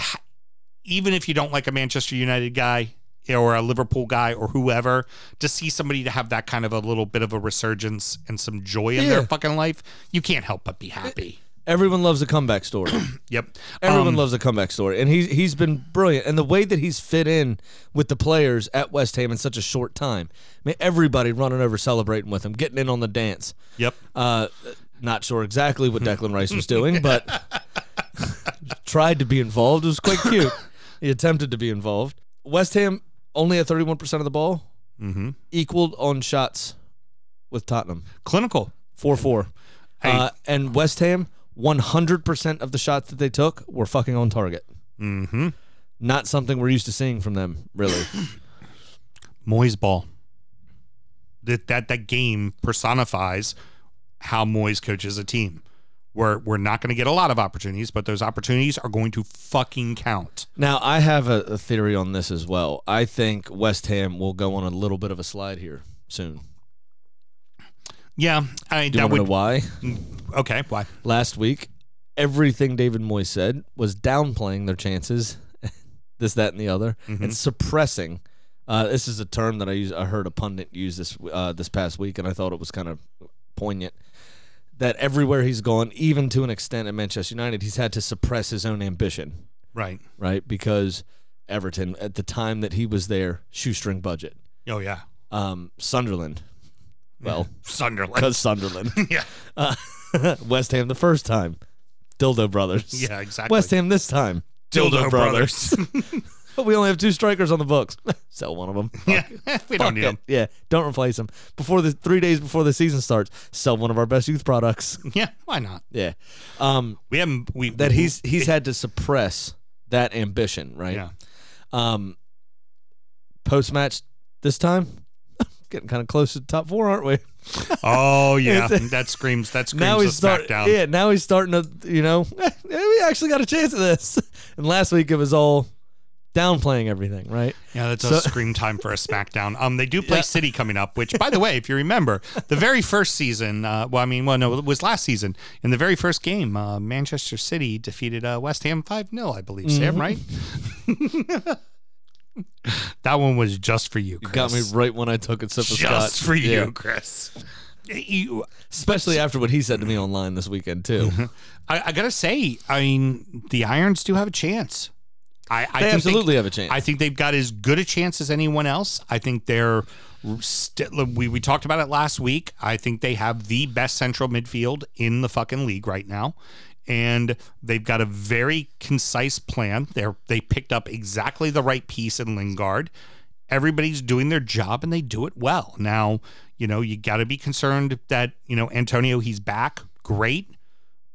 even if you don't like a Manchester United guy or a Liverpool guy or whoever, to see somebody to have that kind of a little bit of a resurgence and some joy in their fucking life, you can't help but be happy. Everyone loves a comeback story. Yep. Everyone Um, loves a comeback story, and he's he's been brilliant. And the way that he's fit in with the players at West Ham in such a short time, I mean, everybody running over, celebrating with him, getting in on the dance. Yep. Uh, not sure exactly what Declan Rice was doing, but tried to be involved. It was quite cute. he attempted to be involved. West Ham only at 31% of the ball, Mm-hmm. equaled on shots with Tottenham. Clinical. 4 4. Hey. Uh, and West Ham, 100% of the shots that they took were fucking on target. Mm-hmm. Not something we're used to seeing from them, really. Moyes ball. That that that game personifies how Moyes coaches a team. We're we're not going to get a lot of opportunities, but those opportunities are going to fucking count. now, I have a, a theory on this as well. I think West Ham will go on a little bit of a slide here soon. Yeah, I Do you that want to would know why? okay. Why? Last week, everything David Moyes said was downplaying their chances, this, that, and the other, and suppressing. Uh, this is a term that I use. I heard a pundit use this uh, this past week, and I thought it was kind of poignant. That everywhere he's gone, even to an extent at Manchester United, he's had to suppress his own ambition, Right. right? Because Everton, at the time that he was there, shoestring budget. Oh yeah. Um, Sunderland, well, Sunderland. because Sunderland. yeah. Uh, West Ham the first time, Dildo Brothers. Yeah. Exactly. West Ham this time, Dildo Brothers. But we only have two strikers on the books. Sell one of them. yeah. we don't need them. Yeah, don't replace them. Before the three days before the season starts, sell one of our best youth products. Yeah. Why not? Yeah, um, We haven't. We that he's he's had to suppress that ambition, right? Yeah. Um, post match this time, getting kind of close to the top four, aren't we? Oh yeah. That screams. That screams now he's start, SmackDown. yeah. Now he's starting to, you know, eh, we actually got a chance at this. And last week it was all downplaying everything, right? Yeah, that's So- a scream time for a SmackDown. Um, they do play Yeah. City coming up, which, by the way, if you remember, the very first season, uh, well, I mean, well, no, it was last season. In the very first game, uh, Manchester City defeated uh, West Ham 5 0, I believe, Sam, right? That one was just for you, You Chris. got me right when I took a sip of Just for you, Yeah. Chris. You, Especially after what he said to me online this weekend too. Mm-hmm. I, I gotta say, I mean, the Irons do have a chance. I, I They absolutely have a chance. I think they've got as good a chance as anyone else. I think they're st- we we talked about it last week. I think they have the best central midfield in the fucking league right now. And they've got a very concise plan. They're they picked up exactly the right piece in Lingard. Everybody's doing their job and they do it well. Now, you know, you got to be concerned that, you know, Antonio he's back. Great.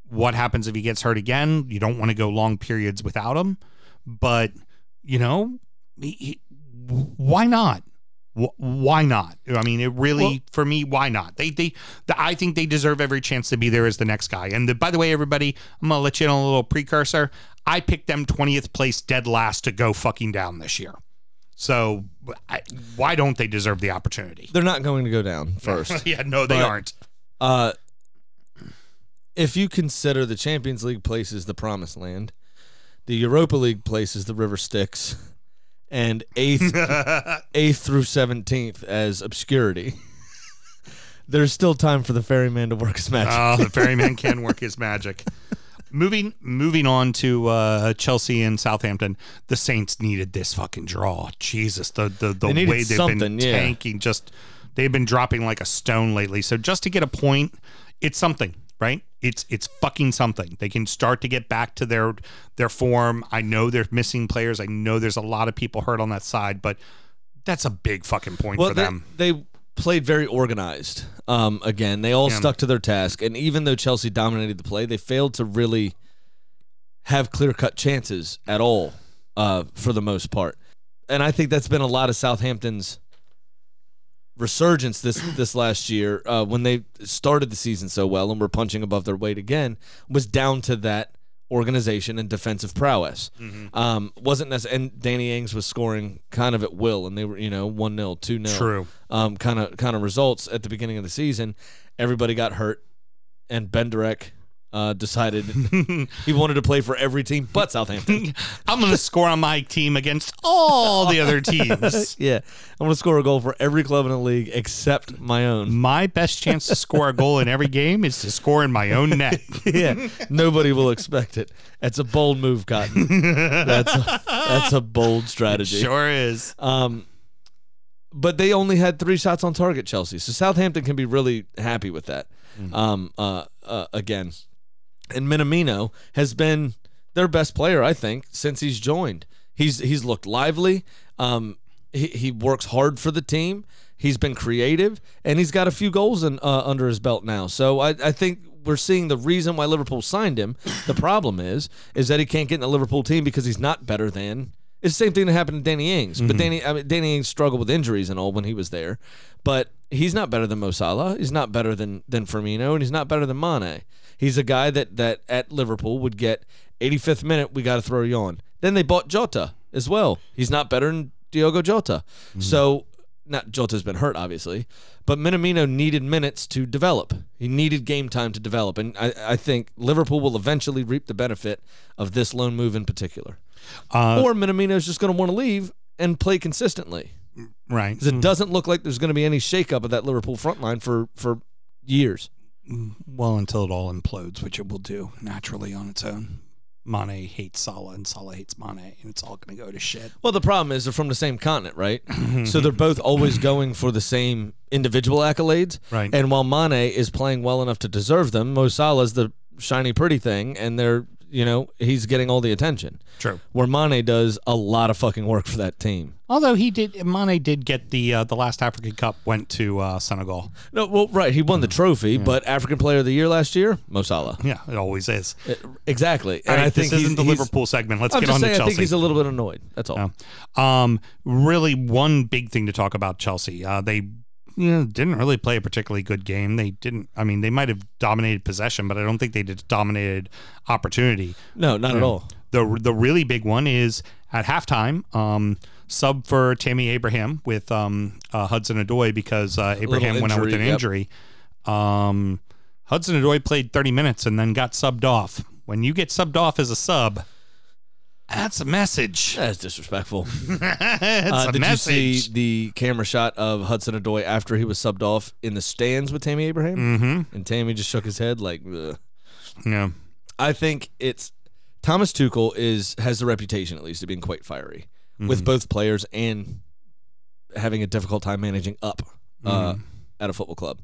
What happens if he gets hurt again? You don't want to go long periods without him but you know he- he- why not why not? I mean it really Well- for me why not? They they the, i think they deserve every chance to be there as the next guy. And the, by the way everybody i'm gonna let you in on a little precursor. I picked them 20th place dead last to go fucking down this year. So I, why don't they deserve the opportunity? They're not going to go down first. yeah no they But- aren't. Uh, if you consider the Champions League places the promised land, the Europa League places the River Styx, and eighth eighth through seventeenth as obscurity. There's still time for the ferryman to work his magic. Oh, the ferryman can work his magic. Moving moving on to uh, Chelsea and Southampton, the Saints needed this fucking draw. Jesus, the the, the They needed way they've been yeah. tanking just they've been dropping like a stone lately. So just to get a point, it's something, right? It's it's fucking something. They can start to get back to their their form. I know they're missing players. I know there's a lot of people hurt on that side, but that's a big fucking point well, for they, them. they played very organized. Um, again, they all Yeah. stuck to their task, and even though Chelsea dominated the play, they failed to really have clear cut chances at all uh, for the most part. And I think that's been a lot of Southampton's resurgence this this last year uh, when they started the season so well and were punching above their weight again was down to that organization and defensive prowess. Um, wasn't necessarily, and Danny Ings was scoring kind of at will, and they were you know one 0 two 0 True. um, kind of kind of results at the beginning of the season. Everybody got hurt, and Bednarek uh, decided he wanted to play for every team but Southampton. I'm going to score on my team against all the other teams. yeah, I'm going to score a goal for every club in the league except my own. My best chance to score a goal in every game is to score in my own net. yeah, nobody will expect it. That's a bold move, Cotton. That's a, that's a bold strategy. Sure is. Um, but they only had three shots on target, Chelsea. So Southampton can be really happy with that. Um, uh, uh, again, and Minamino has been their best player, I think, since he's joined. He's he's looked lively. Um, he, he works hard for the team. He's been creative, and he's got a few goals in, uh, under his belt now. So I, I think we're seeing the reason why Liverpool signed him. The problem is is that he can't get in the Liverpool team because he's not better than. It's the same thing that happened to Danny Ings. But Danny, I mean, Danny Ings struggled with injuries and all when he was there. But he's not better than Mo Salah. He's not better than than Firmino, and he's not better than Mane. He's a guy that that at Liverpool would get 85th minute. We got to throw you on. Then they bought Jota as well. He's not better than Diogo Jota. Mm. So not Jota's been hurt, obviously, but Minamino needed minutes to develop. He needed game time to develop, and I, I think Liverpool will eventually reap the benefit of this loan move in particular. Uh, or Minamino's just going to want to leave and play consistently mm, right. because it mm. doesn't look like there's going to be any shakeup of that Liverpool front line for for years. Well, until it all implodes, which it will do naturally on its own. Mane hates Salah and Salah hates Mane, and it's all going to go to shit. Well, the problem is they're from the same continent, right? so they're both always going for the same individual accolades. Right. And while Mane is playing well enough to deserve them, Mo Salah's the shiny pretty thing, and they're you know he's getting all the attention. True. Where Mane does a lot of fucking work for that team. Although he did, Mane did get the uh, the last African Cup went to uh, Senegal. No, well, right, he won the trophy, but African Player of the Year last year, Mo Salah. Yeah, it always is. Uh, Exactly, and right, I think this isn't the Liverpool segment. Let's I'm get just on saying, to I think Chelsea. he's a little bit annoyed. That's all. Um, really, one big thing to talk about Chelsea. Uh, they you know, didn't really play a particularly good game. They didn't. I mean, they might have dominated possession, but I don't think they did dominated opportunity. No, not at all. The the really big one is at halftime. Um, sub for Tammy Abraham with um, uh, Hudson-Odoi because uh, Abraham went out with an injury, yep. injury. Um, Hudson-Odoi played 30 minutes and then got subbed off. When you get subbed off as a sub, that's a message. That's disrespectful. It's Uh, a did message. you see the camera shot of Hudson-Odoi after he was subbed off in the stands with Tammy Abraham? Mm-hmm. And Tammy just shook his head like, Ugh. Yeah. I think it's Thomas Tuchel is has the reputation at least of being quite fiery Mm-hmm. with both players and having a difficult time managing up uh, Mm-hmm. at a football club.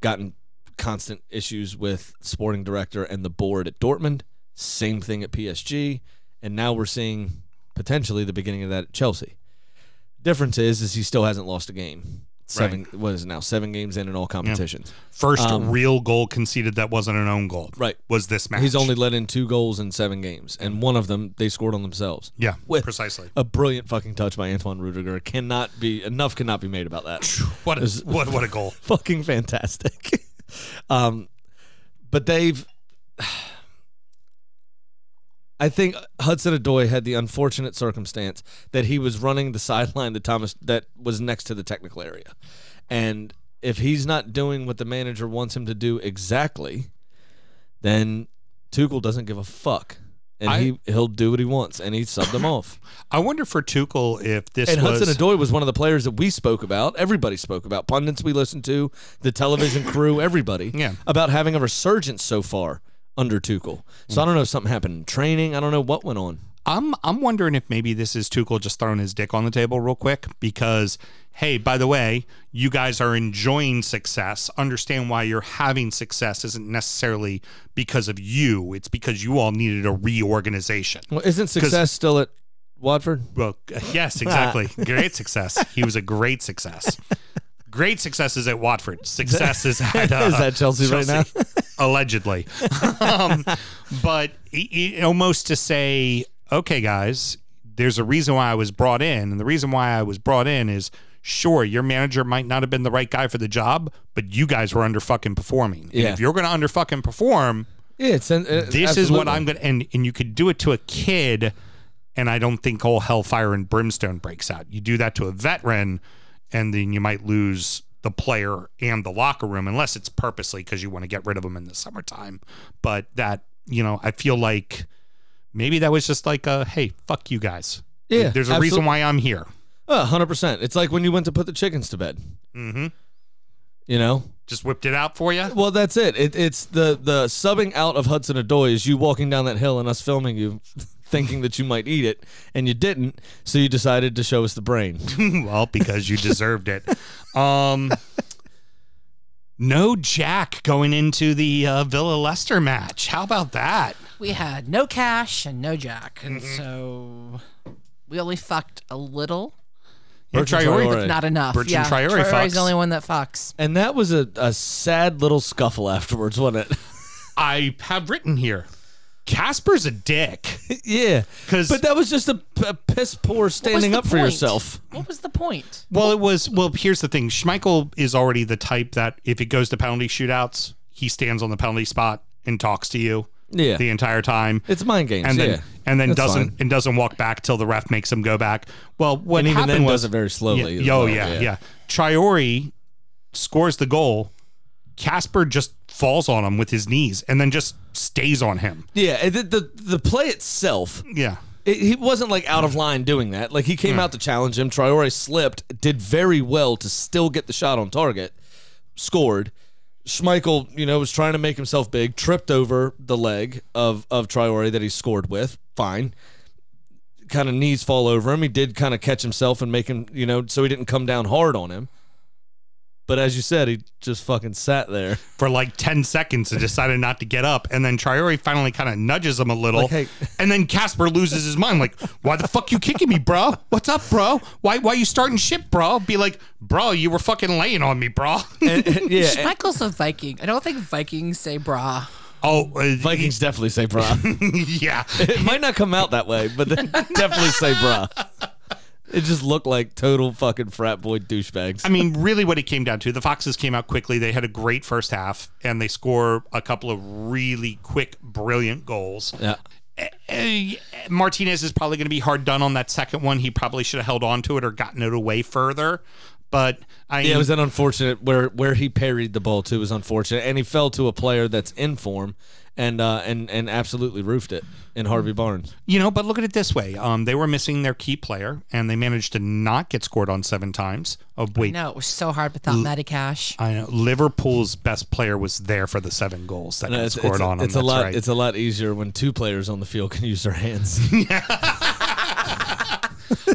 Gotten constant issues with sporting director and the board at Dortmund. Same thing at PSG, and now we're seeing potentially the beginning of that at Chelsea. Difference is, is he still hasn't lost a game. Seven, what is it now? Seven games in in all competitions. First Um, real goal conceded that wasn't an own goal. Right. Was this match? He's only let in two goals in seven games, and one of them they scored on themselves. Yeah. with precisely. A brilliant fucking touch by Antoine Rudiger. Cannot be enough. Cannot be made about that. What a what what a goal. fucking fantastic. um, but they've. I think Hudson-Odoi had the unfortunate circumstance that he was running the sideline that Thomas that was next to the technical area, and if he's not doing what the manager wants him to do exactly, then Tuchel doesn't give a fuck, and I- he he'll do what he wants, and he subbed them off. I wonder for Tuchel if this And was Hudson-Odoi was one of the players that we spoke about. Everybody spoke about pundits we listened to, the television crew, everybody. Yeah. About having a resurgence so far under Tuchel. So I don't know if something happened in training. I don't know what went on. I'm I'm wondering if maybe this is Tuchel just throwing his dick on the table real quick because hey, by the way, you guys are enjoying success. Understand why you're having success isn't necessarily because of you. It's because you all needed a reorganization. Well, isn't success still at Watford? Well, yes, exactly. great success. He was a great success. Great successes at Watford. Success is at uh, Is that Chelsea right now? Allegedly. um, but almost to say, okay, guys, there's a reason why I was brought in, and the reason why I was brought in is sure your manager might not have been the right guy for the job, but you guys were under fucking performing. And Yeah. if you're going to under fucking perform, Yeah, it's uh, this is what I'm going to, and, and you could do it to a kid, and I don't think all hellfire and brimstone breaks out. You do that to a veteran, and then you might lose the player and the locker room, unless it's purposely because you want to get rid of them in the summertime. But that, you know, I feel like maybe that was just like a, hey, fuck you guys. Yeah, There's a reason why I'm here. Uh, hundred percent. It's like when you went to put the chickens to bed. Mm-hmm. You know. Just whipped it out for you. Well, that's it. it. It's the the subbing out of Hudson-Odoi is you walking down that hill and us filming you, thinking that you might eat it, and you didn't. So you decided to show us the brain. well, because you deserved it. Um, no Jack going into the uh, Villa Leicester match. How about that? We had no cash and no jack, and Mm-hmm. so we only fucked a little, Yeah, Bertrand Traore. Traore. not enough. Bertrand yeah, Traore Traore's fucks. the only one that fucks. And that was a, a sad little scuffle afterwards, wasn't it? I have written here. Kasper's a dick. yeah. 'Cause- but that was just a, a piss poor standing the up for point? yourself. What was the point? Well, it was. Well, here's the thing. Schmeichel is already the type that if it goes to penalty shootouts, he stands on the penalty spot and talks to you Yeah. the entire time. It's mind games. and then yeah. and then That's doesn't fine. and doesn't walk back till the ref makes him go back. Well, what And even happened then was does it very slowly as Yeah, oh well, yeah, yeah. yeah, Traore scores the goal. Kasper just falls on him with his knees and then just stays on him. Yeah. The, the, the play itself Yeah. it, he wasn't like out of line doing that. Like he came out to challenge him. Traore slipped, did very well to still get the shot on target, scored. Schmeichel, you know, was trying to make himself big, tripped over the leg of of Traore that he scored with. Fine. Kind of knees fall over him. He did kind of catch himself and make him, you know, so he didn't come down hard on him. But as you said, he just fucking sat there. for like 10 seconds and decided not to get up. And then Traore finally kind of nudges him a little. Like, hey- And then Kasper loses his mind. Like, why the fuck you kicking me, bro? What's up, bro? Why why you starting shit, bro? Be like, bro, you were fucking laying on me, bro. And- and- yeah. and Michael's a Viking. I don't think Vikings say bra. oh, uh, Vikings definitely say bra. yeah. It might not come out that way, but they definitely say bra. It just looked like total fucking frat boy douchebags. I mean, really, what it came down to, the Foxes came out quickly. They had a great first half, and they score a couple of really quick, brilliant goals. yeah. Uh, Martinez is probably going to be hard done on that second one. He probably should have held on to it or gotten it away further. But I Yeah, it was an unfortunate where where he parried the ball to was unfortunate, and he fell to a player that's in form, and uh, and and absolutely roofed it in Harvey Barnes. You know, but look at it this way: um, they were missing their key player, and they managed to not get scored on seven times. Oh wait, No, it was so hard without Matty Cash. I know Liverpool's best player was there for the seven goals that got It's, scored it's, on them. it's a lot. right. It's a lot easier when two players on the field can use their hands.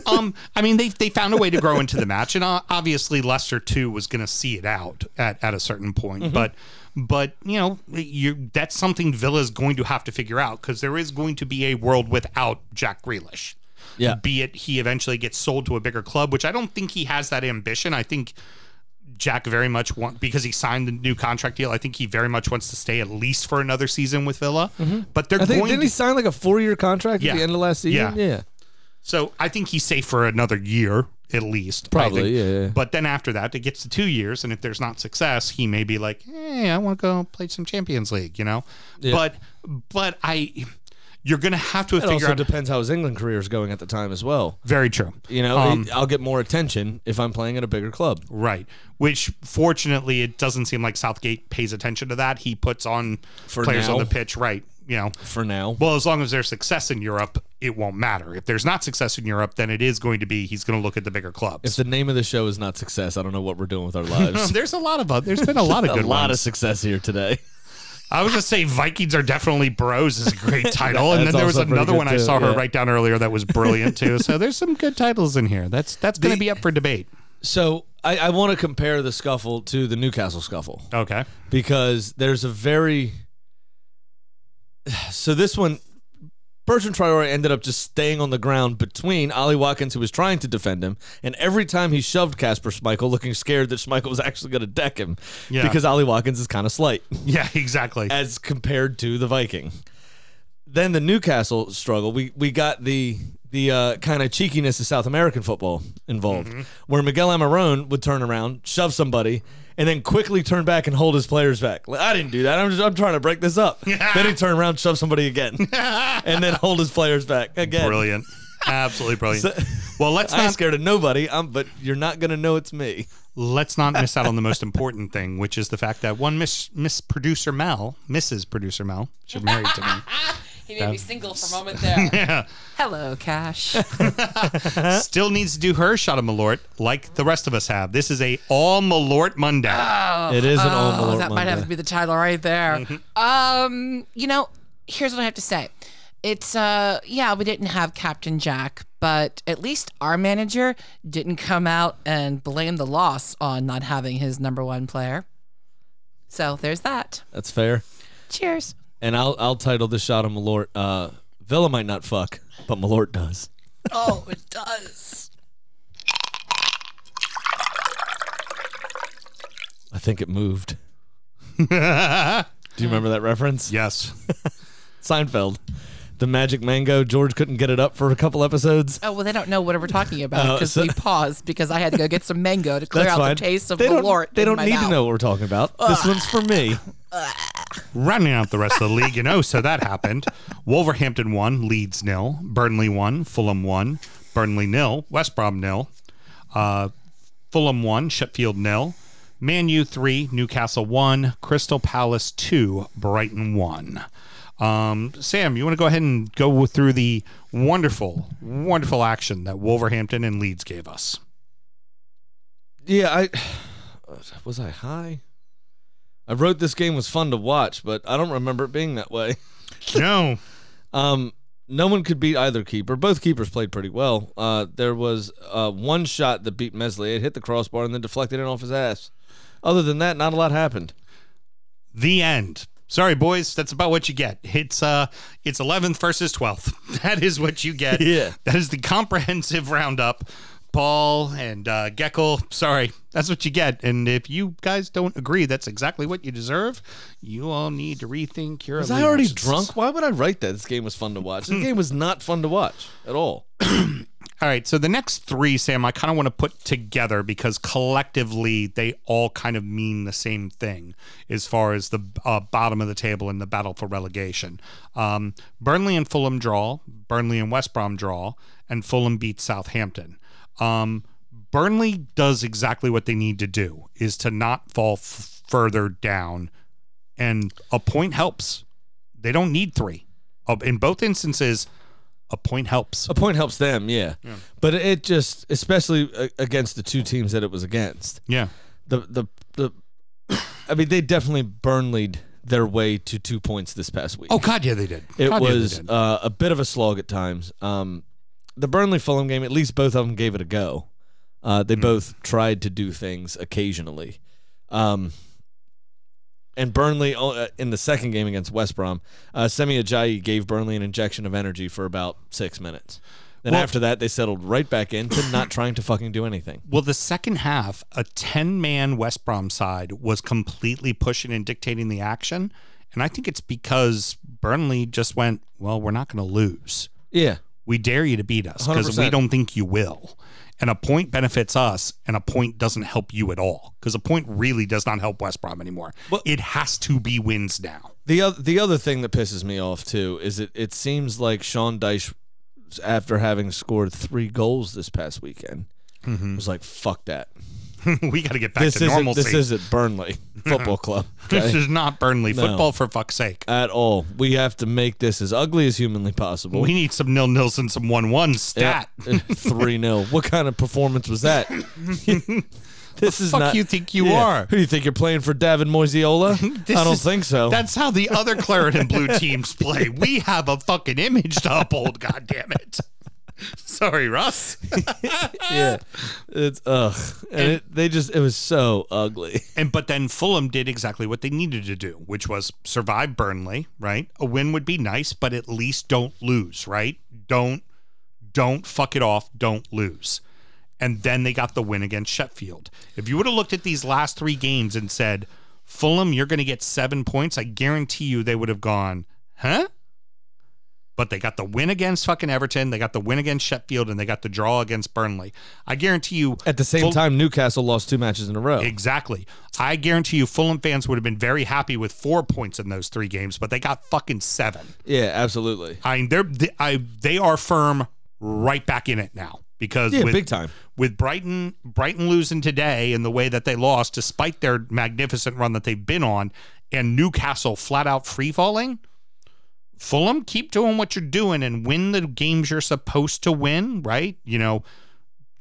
um, I mean, they they found a way to grow into the match, and uh, obviously Leicester too was going to see it out at, at a certain point. Mm-hmm. But but you know, you that's something Villa's going to have to figure out because there is going to be a world without Jack Grealish. Yeah. Be it he eventually gets sold to a bigger club, which I don't think he has that ambition. I think. Jack very much want because he signed the new contract deal. I think he very much wants to stay at least for another season with Villa. But they're Mm-hmm. I think going didn't to he sign like a four year contract Yeah. at the end of last season? Yeah. yeah. So I think he's safe for another year at least. Probably, yeah, yeah. But then after that, it gets to two years, and if there's not success, he may be like, "Hey, I want to go play some Champions League," you know. Yeah. But but I, you're gonna have to It figure also out. depends how his England career is going at the time as well. Very true. You know, Um, I'll get more attention if I'm playing at a bigger club. Right. Which fortunately, it doesn't seem like Southgate pays attention to that. He puts on For players on the pitch. Right. You know. For now, Well, as long as there's success in Europe, it won't matter. If there's not success in Europe, then it is going to be he's going to look at the bigger clubs. if the name of the show is not success, I don't know what we're doing with our lives. there's a lot of uh, there's been a lot of good a lot of success here today. I was gonna say Vikings are definitely bros is a great title, and then there was another one I too, saw her yeah. write down earlier that was brilliant too. So there's some good titles in here. That's that's gonna The- be up for debate. So I, I want to compare the scuffle to the Newcastle scuffle Okay. because there's a very so this one Bertrand Traore ended up just staying on the ground between Ollie Watkins, who was trying to defend him, and every time he shoved Kasper Schmeichel, looking scared that Schmeichel was actually going to deck him Yeah. because Ollie Watkins is kind of slight Yeah, exactly. as compared to the Viking. Then the Newcastle struggle, we we got the the uh, kind of cheekiness of South American football involved, where Miguel Almiron would turn around, shove somebody, and then quickly turn back and hold his players back. Like, I didn't do that. I'm just I'm trying to break this up. then he'd turn around, shove somebody again, and then hold his players back again. Brilliant. Absolutely brilliant. So- well, let's not scared of nobody. I'm, but you're not gonna know it's me. let's not miss out on the most important thing, which is the fact that one Miss Miss Producer Mel, Mrs. Producer Mel, she's married to me. He made me single for a moment there. Yeah. Hello, Cash. Still needs to do her shot of Malort like the rest of us have. This is a all Malort Monday. it is an all Oh, Malort that might have to be the title right there. Um, you know, here's what I have to say. It's uh yeah, we didn't have Captain Jack, but at least our manager didn't come out and blame the loss on not having his number one player. So there's that. That's fair. Cheers. And I'll I'll title this shot of Malort. Uh, Villa might not fuck, but Malort does. Oh, it does. I think it moved. Do you remember that reference? yes. Seinfeld. The magic mango. George couldn't get it up for a couple episodes. Oh well, they don't know what we're talking about because so- we paused because I had to go get some mango to clear out fine. the taste of they the don't, They in don't my need mouth. to know what we're talking about. This one's for me. Rounding out the rest of the league, you know, so that happened. Wolverhampton won, Leeds nil, Burnley won, Fulham won, Burnley nil, West Brom nil, uh, Fulham one, Sheffield nil, Man U three, Newcastle one, Crystal Palace two, Brighton one. Um, Sam, you want to go ahead and go through the wonderful, wonderful action that Wolverhampton and Leeds gave us? Yeah, I was I high. I wrote this game was fun to watch, but I don't remember it being that way. No, Um, no one could beat either keeper. Both keepers played pretty well. Uh, there was uh, one shot that beat Meslier. It hit the crossbar and then deflected it off his ass. Other than that, not a lot happened. the end. Sorry, boys. That's about what you get. It's uh, it's 11th versus 12th. That is what you get. Yeah. That is the comprehensive roundup. Paul and uh, Geckel. Sorry, that's what you get. And if you guys don't agree, that's exactly what you deserve. You all need to rethink your. Was I already drunk? Why would I write that? This game was fun to watch. This game was not fun to watch at all. All right, so the next three, Sam, I kind of want to put together because collectively they all kind of mean the same thing as far as the uh, bottom of the table in the battle for relegation. Um, Burnley and Fulham draw, Burnley and West Brom draw, and Fulham beat Southampton. Um, Burnley does exactly what they need to do is to not fall f- further down, and a point helps. They don't need three. Uh, in both instances, a point helps. A point helps them, yeah. But it just, especially uh, against the two teams that it was against, Yeah. the the the. I mean, they definitely Burnleyed their way to two points this past week. Oh God, yeah, they did. It God, yeah, was did. uh, a bit of a slog at times. Um, the Burnley Fulham game, at least both of them gave it a go. Uh, they both tried to do things occasionally. Um, and Burnley uh, in the second game against West Brom, uh, Semi Ajayi gave Burnley an injection of energy for about six minutes. Then Well- after that, they settled right back into not trying to fucking do anything. well, the second half, a ten-man West Brom side was completely pushing and dictating the action, and I think it's because Burnley just went, "Well, we're not going to lose. Yeah, We dare you to beat us because we don't think you will." And a point benefits us, and a point doesn't help you at all because a point really does not help West Brom anymore. Well- it has to be wins now. The other the other thing that pisses me off too is it it seems like Sean Dyche, after having scored three goals this past weekend, mm-hmm. was like, "Fuck that! we got to get back This to normalcy. this isn't Burnley Football Club This is not Burnley No. football for fuck's sake. at all. We have to make this as ugly as humanly possible." We need some nil nils and some one one stat. Three 0 What kind of performance was that? this is fuck not. you think you Yeah. are? Who do you think you're playing for, David Moiseola? I don't is- think so. That's how the other claret and blue teams play. We have a fucking image to uphold. God damn it. Sorry, Russ. yeah, it's ugh, and, it, they just it was so ugly. And but then Fulham did exactly what they needed to do, which was survive Burnley, right? A win would be nice, but at least don't lose, right? Don't don't fuck it off, don't lose. And then they got the win against Sheffield. If you would have looked at these last 3 games and said, "Fulham, you're going to get 7 points," I guarantee you they would have gone, "Huh?" But they got the win against fucking Everton, they got the win against Sheffield, and they got the draw against Burnley. I guarantee you At the same Ful- time, Newcastle lost two matches in a row. Exactly. I guarantee you, Fulham fans would have been very happy with four points in those three games, but they got fucking seven. yeah, absolutely. I mean, they're they, I they are firm right back in it now because Yeah, with, big time. with Brighton Brighton losing today and the way that they lost, despite their magnificent run that they've been on, and Newcastle flat out free falling. Fulham, keep doing what you're doing and win the games you're supposed to win, right? You know,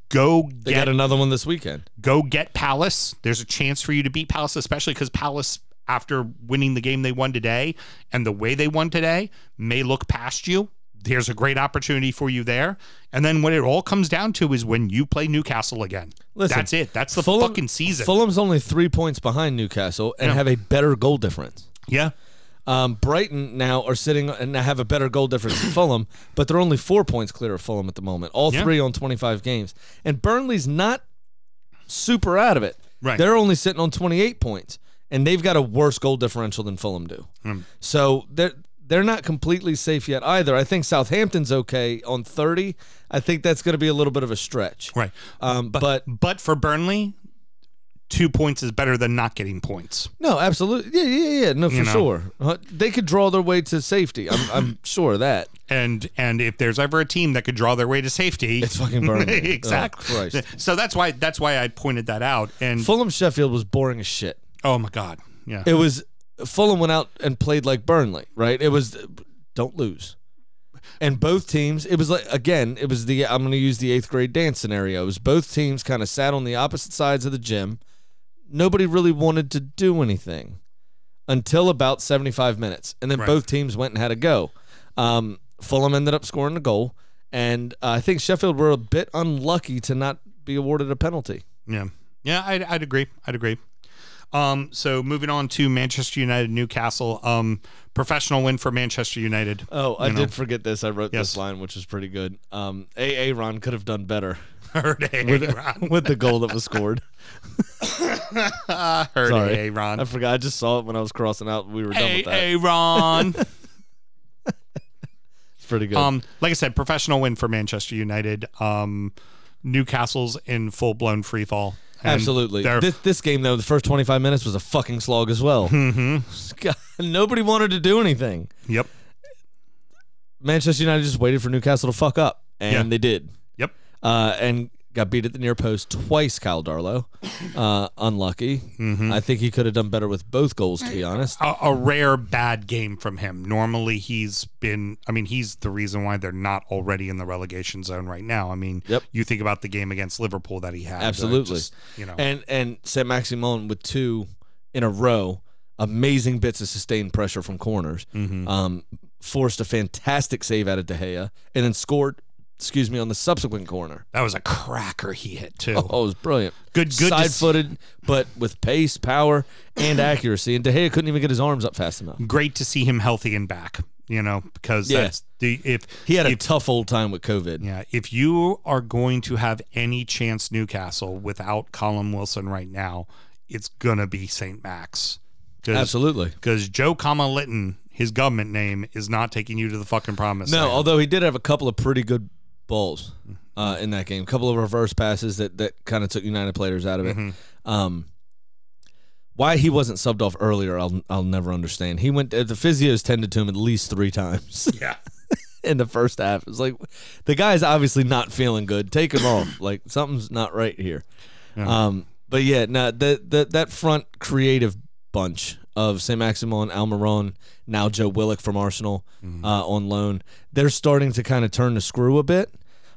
go They get another one this weekend. go get Palace. There's a chance for you to beat Palace, especially because Palace, after winning the game they won today and the way they won today, may look past you. There's a great opportunity for you there. And then what it all comes down to is when you play Newcastle again. Listen, That's it. That's the Fulham- fucking season. Fulham's only three points behind Newcastle and Yeah. have a better goal difference. yeah. Um, Brighton now are sitting and have a better goal difference than Fulham, but they're only four points clear of Fulham at the moment. All Yeah. three on 25 games. And Burnley's not super out of it. Right. They're only sitting on 28 points, and they've got a worse goal differential than Fulham do. Hmm. So they're they're not completely safe yet either. I think Southampton's okay on 30. I think that's going to be a little bit of a stretch. Right. Um, But, but but for Burnley, two points is better than not getting points. No, absolutely. Yeah, yeah, yeah. No, for You know. sure. Uh, they could draw their way to safety. I'm, I'm sure of that. And and if there's ever a team that could draw their way to safety, It's fucking Burnley. exactly. Oh, Christ. so that's why that's why I pointed that out. And Fulham Sheffield was boring as shit. oh my god, yeah. It was Fulham went out and played like Burnley, right? It was don't lose. And both teams, it was like again, it was the I'm going to use the eighth grade dance scenario. It was both teams kind of sat on the opposite sides of the gym. Nobody really wanted to do anything until about 75 minutes, and then Right. both teams went and had a go. Um, Fulham ended up scoring a goal, and uh, I think Sheffield were a bit unlucky to not be awarded a penalty. Yeah, yeah, I'd, I'd agree. I'd agree. Um, so moving on to Manchester United, Newcastle. Um, professional win for Manchester United. Oh, I know. did forget this. I wrote Yes. this line, which is pretty good. Um, A. Ron could have done better Heard a Ron. with the goal that was scored. I Heard Sorry. a Ron. I forgot. I just saw it when I was crossing out. We were done with that. A Ron. It's pretty good. um, like I said, professional win for Manchester United. Um, Newcastle's in full blown free fall. And Absolutely. This, this game, though, the first 25 minutes was a fucking slog as well. Mm-hmm. Nobody wanted to do anything. Yep. Manchester United just waited for Newcastle to fuck up, and Yeah. they did. Yep. Uh, and got beat at the near post twice, Karl Darlow. Uh, unlucky. Mm-hmm. I think he could have done better with both goals, to be honest. a, a rare bad game from him. Normally, he's been. I mean, he's the reason why they're not already in the relegation zone right now. I mean, Yep. you think about the game against Liverpool that he had. uh, Absolutely. just, you know, And and Saint Maximin with two in a row, amazing bits of sustained pressure from corners. Mm-hmm. Um, forced a fantastic save out of De Gea, and then scored. Excuse me, on the subsequent corner. that was a cracker he hit too. Oh, it was brilliant. Good- good Side footed, but with pace, power, and accuracy. And De Gea couldn't even get his arms up fast enough. Great to see him healthy and back. You know, because Yeah. that's the if He had a if, tough old time with COVID. yeah. If you are going to have any chance, Newcastle without Callum Wilson right now, it's gonna be Saint Max. Absolutely. because Joe Kama Litton, his government name, is not taking you to the fucking promise. No, land. although he did have a couple of pretty good balls uh, in that game. A couple of reverse passes that, that kind of took United players out of it. Um, why he wasn't subbed off earlier, I'll I'll never understand. He went the physios tended to him at least three times yeah, in the first half. It's like the guy's obviously not feeling good. Take him off. Like something's not right here. Um, but yeah, no, that that that front creative bunch of Saint Maximin, Almiron, now Joe Willock from Arsenal uh, on loan, they're starting to kind of turn the screw a bit.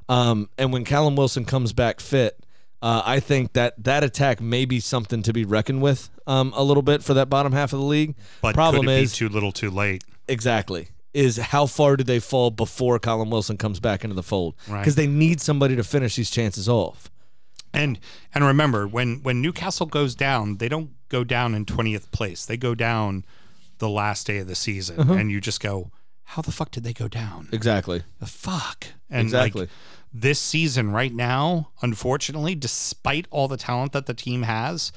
Um, and when Callum Wilson comes back fit, Uh, I think that that attack may be something to be reckoned with um, a little bit for that bottom half of the league. But Problem is be too little, too late? exactly is how far do they fall before Callum Wilson comes back into the fold? Right. Because they need somebody to finish these chances off. And and remember, when when Newcastle goes down, they don't go down in twentieth place. They go down the last day of the season, Uh-huh. and you just go, "How the fuck did they go down? Exactly. The fuck!" And Exactly. like this season, right now, unfortunately, despite all the talent that the team has,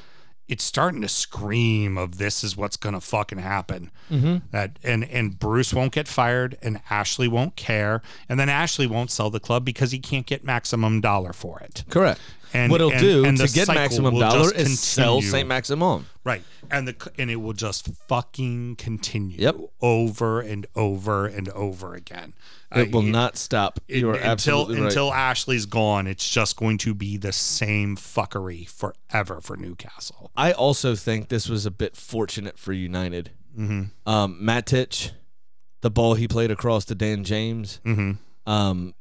it's starting to scream of this is what's going to fucking happen. Mm-hmm. That and and Bruce won't get fired, and Ashley won't care, and then Ashley won't sell the club because he can't get maximum dollar for it. Correct. And- what he'll and- do and to get maximum dollar is sell continue. Saint-Maximin. Right. And the and it will just fucking continue Yep. over and over and over again. It Uh, will not stop. it- until right. until Ashley's gone, it's just going to be the same fuckery forever for Newcastle. I also think this was a bit fortunate for United. Mm-hmm. Um, Matic, the ball he played across to Dan James. Mm-hmm. Um,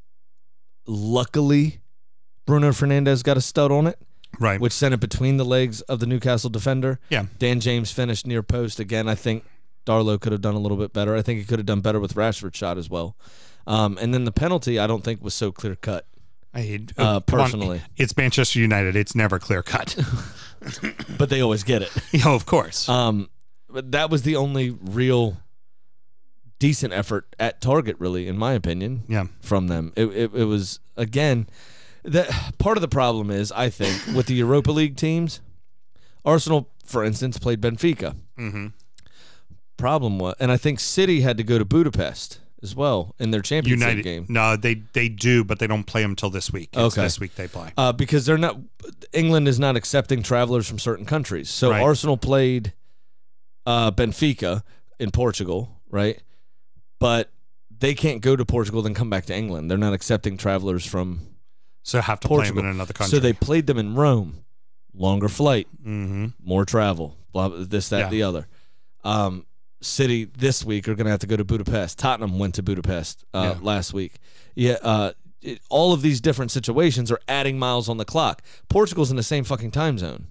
luckily, Bruno Fernandes got a stud on it, Right. which sent it between the legs of the Newcastle defender. yeah. Dan James finished near post again. I think Darlow could have done a little bit better. I think he could have done better with Rashford's shot as well. Um, and then the penalty, I don't think was so clear cut. I, Uh, on, personally. it's Manchester United. It's never clear cut. But they always get it. yeah, of course. Um, but that was the only real decent effort at target, really, in my opinion. yeah. from them. It, it, it was again that part of the problem is I think with the Europa League teams, Arsenal, for instance, played Benfica. Mm-hmm. Problem was, and I think City had to go to Budapest as well in their Champions United League game. No, they they do, but they don't play them till this week. It's Okay. this week they play. Uh, because they're not England is not accepting travelers from certain countries. So Right. Arsenal played uh, Benfica in Portugal, right? But they can't go to Portugal then come back to England. They're not accepting travelers from So have to play Portugal. them in another country. So they played them in Rome. Longer flight, mm-hmm. more travel, blah, blah this, that, Yeah. the other. Um, City this week are going to have to go to Budapest. Tottenham went to Budapest uh, Yeah. last week. Yeah, uh, it, all of these different situations are adding miles on the clock. Portugal's in the same fucking time zone.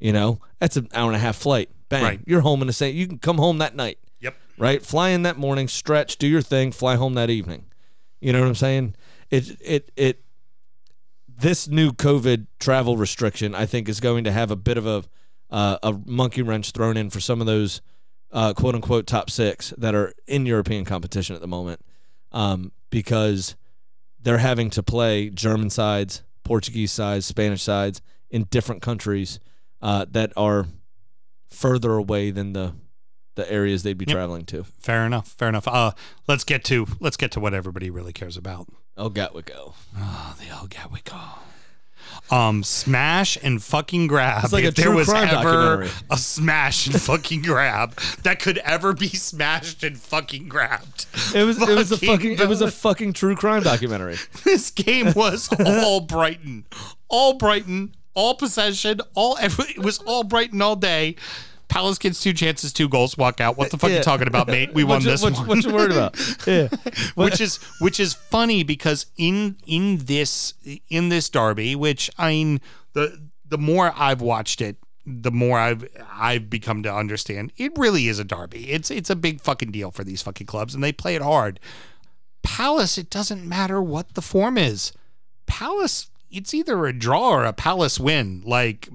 You know, that's an hour and a half flight. Bang, Right. you're home in the same. You can come home that night Yep. right? Fly in that morning, stretch, do your thing, fly home that evening. You know what I'm saying? It it it this new COVID travel restriction, I think, is going to have a bit of a uh, a monkey wrench thrown in for some of those uh, quote unquote top six that are in European competition at the moment, um, because they're having to play German sides, Portuguese sides, Spanish sides in different countries uh, that are further away than the the areas they'd be Yep. traveling to. Fair enough. Fair enough. Uh, let's get to let's get to what everybody really cares about. Oh, Gatwick go. Oh, the old Gatwick. Um, smash and fucking grab. It's like if a there true was crime ever documentary. a smash and fucking grab that could ever be smashed and fucking grabbed. It was it was a Fucking fucking it was a fucking true crime documentary. this game was all Brighton, all Brighton, all possession, all every, it was all Brighton all day. Palace gets two chances, two goals, walk out. What the fuck Yeah. you talking about, mate? We won you, this what, one. What you worried about? Yeah. which is which is funny because in in this in this derby, which I mean the the more I've watched it, the more I've I've become to understand it really is a derby. It's it's a big fucking deal for these fucking clubs, and they play it hard. Palace, it doesn't matter what the form is. Palace, it's either a draw or a Palace win. Like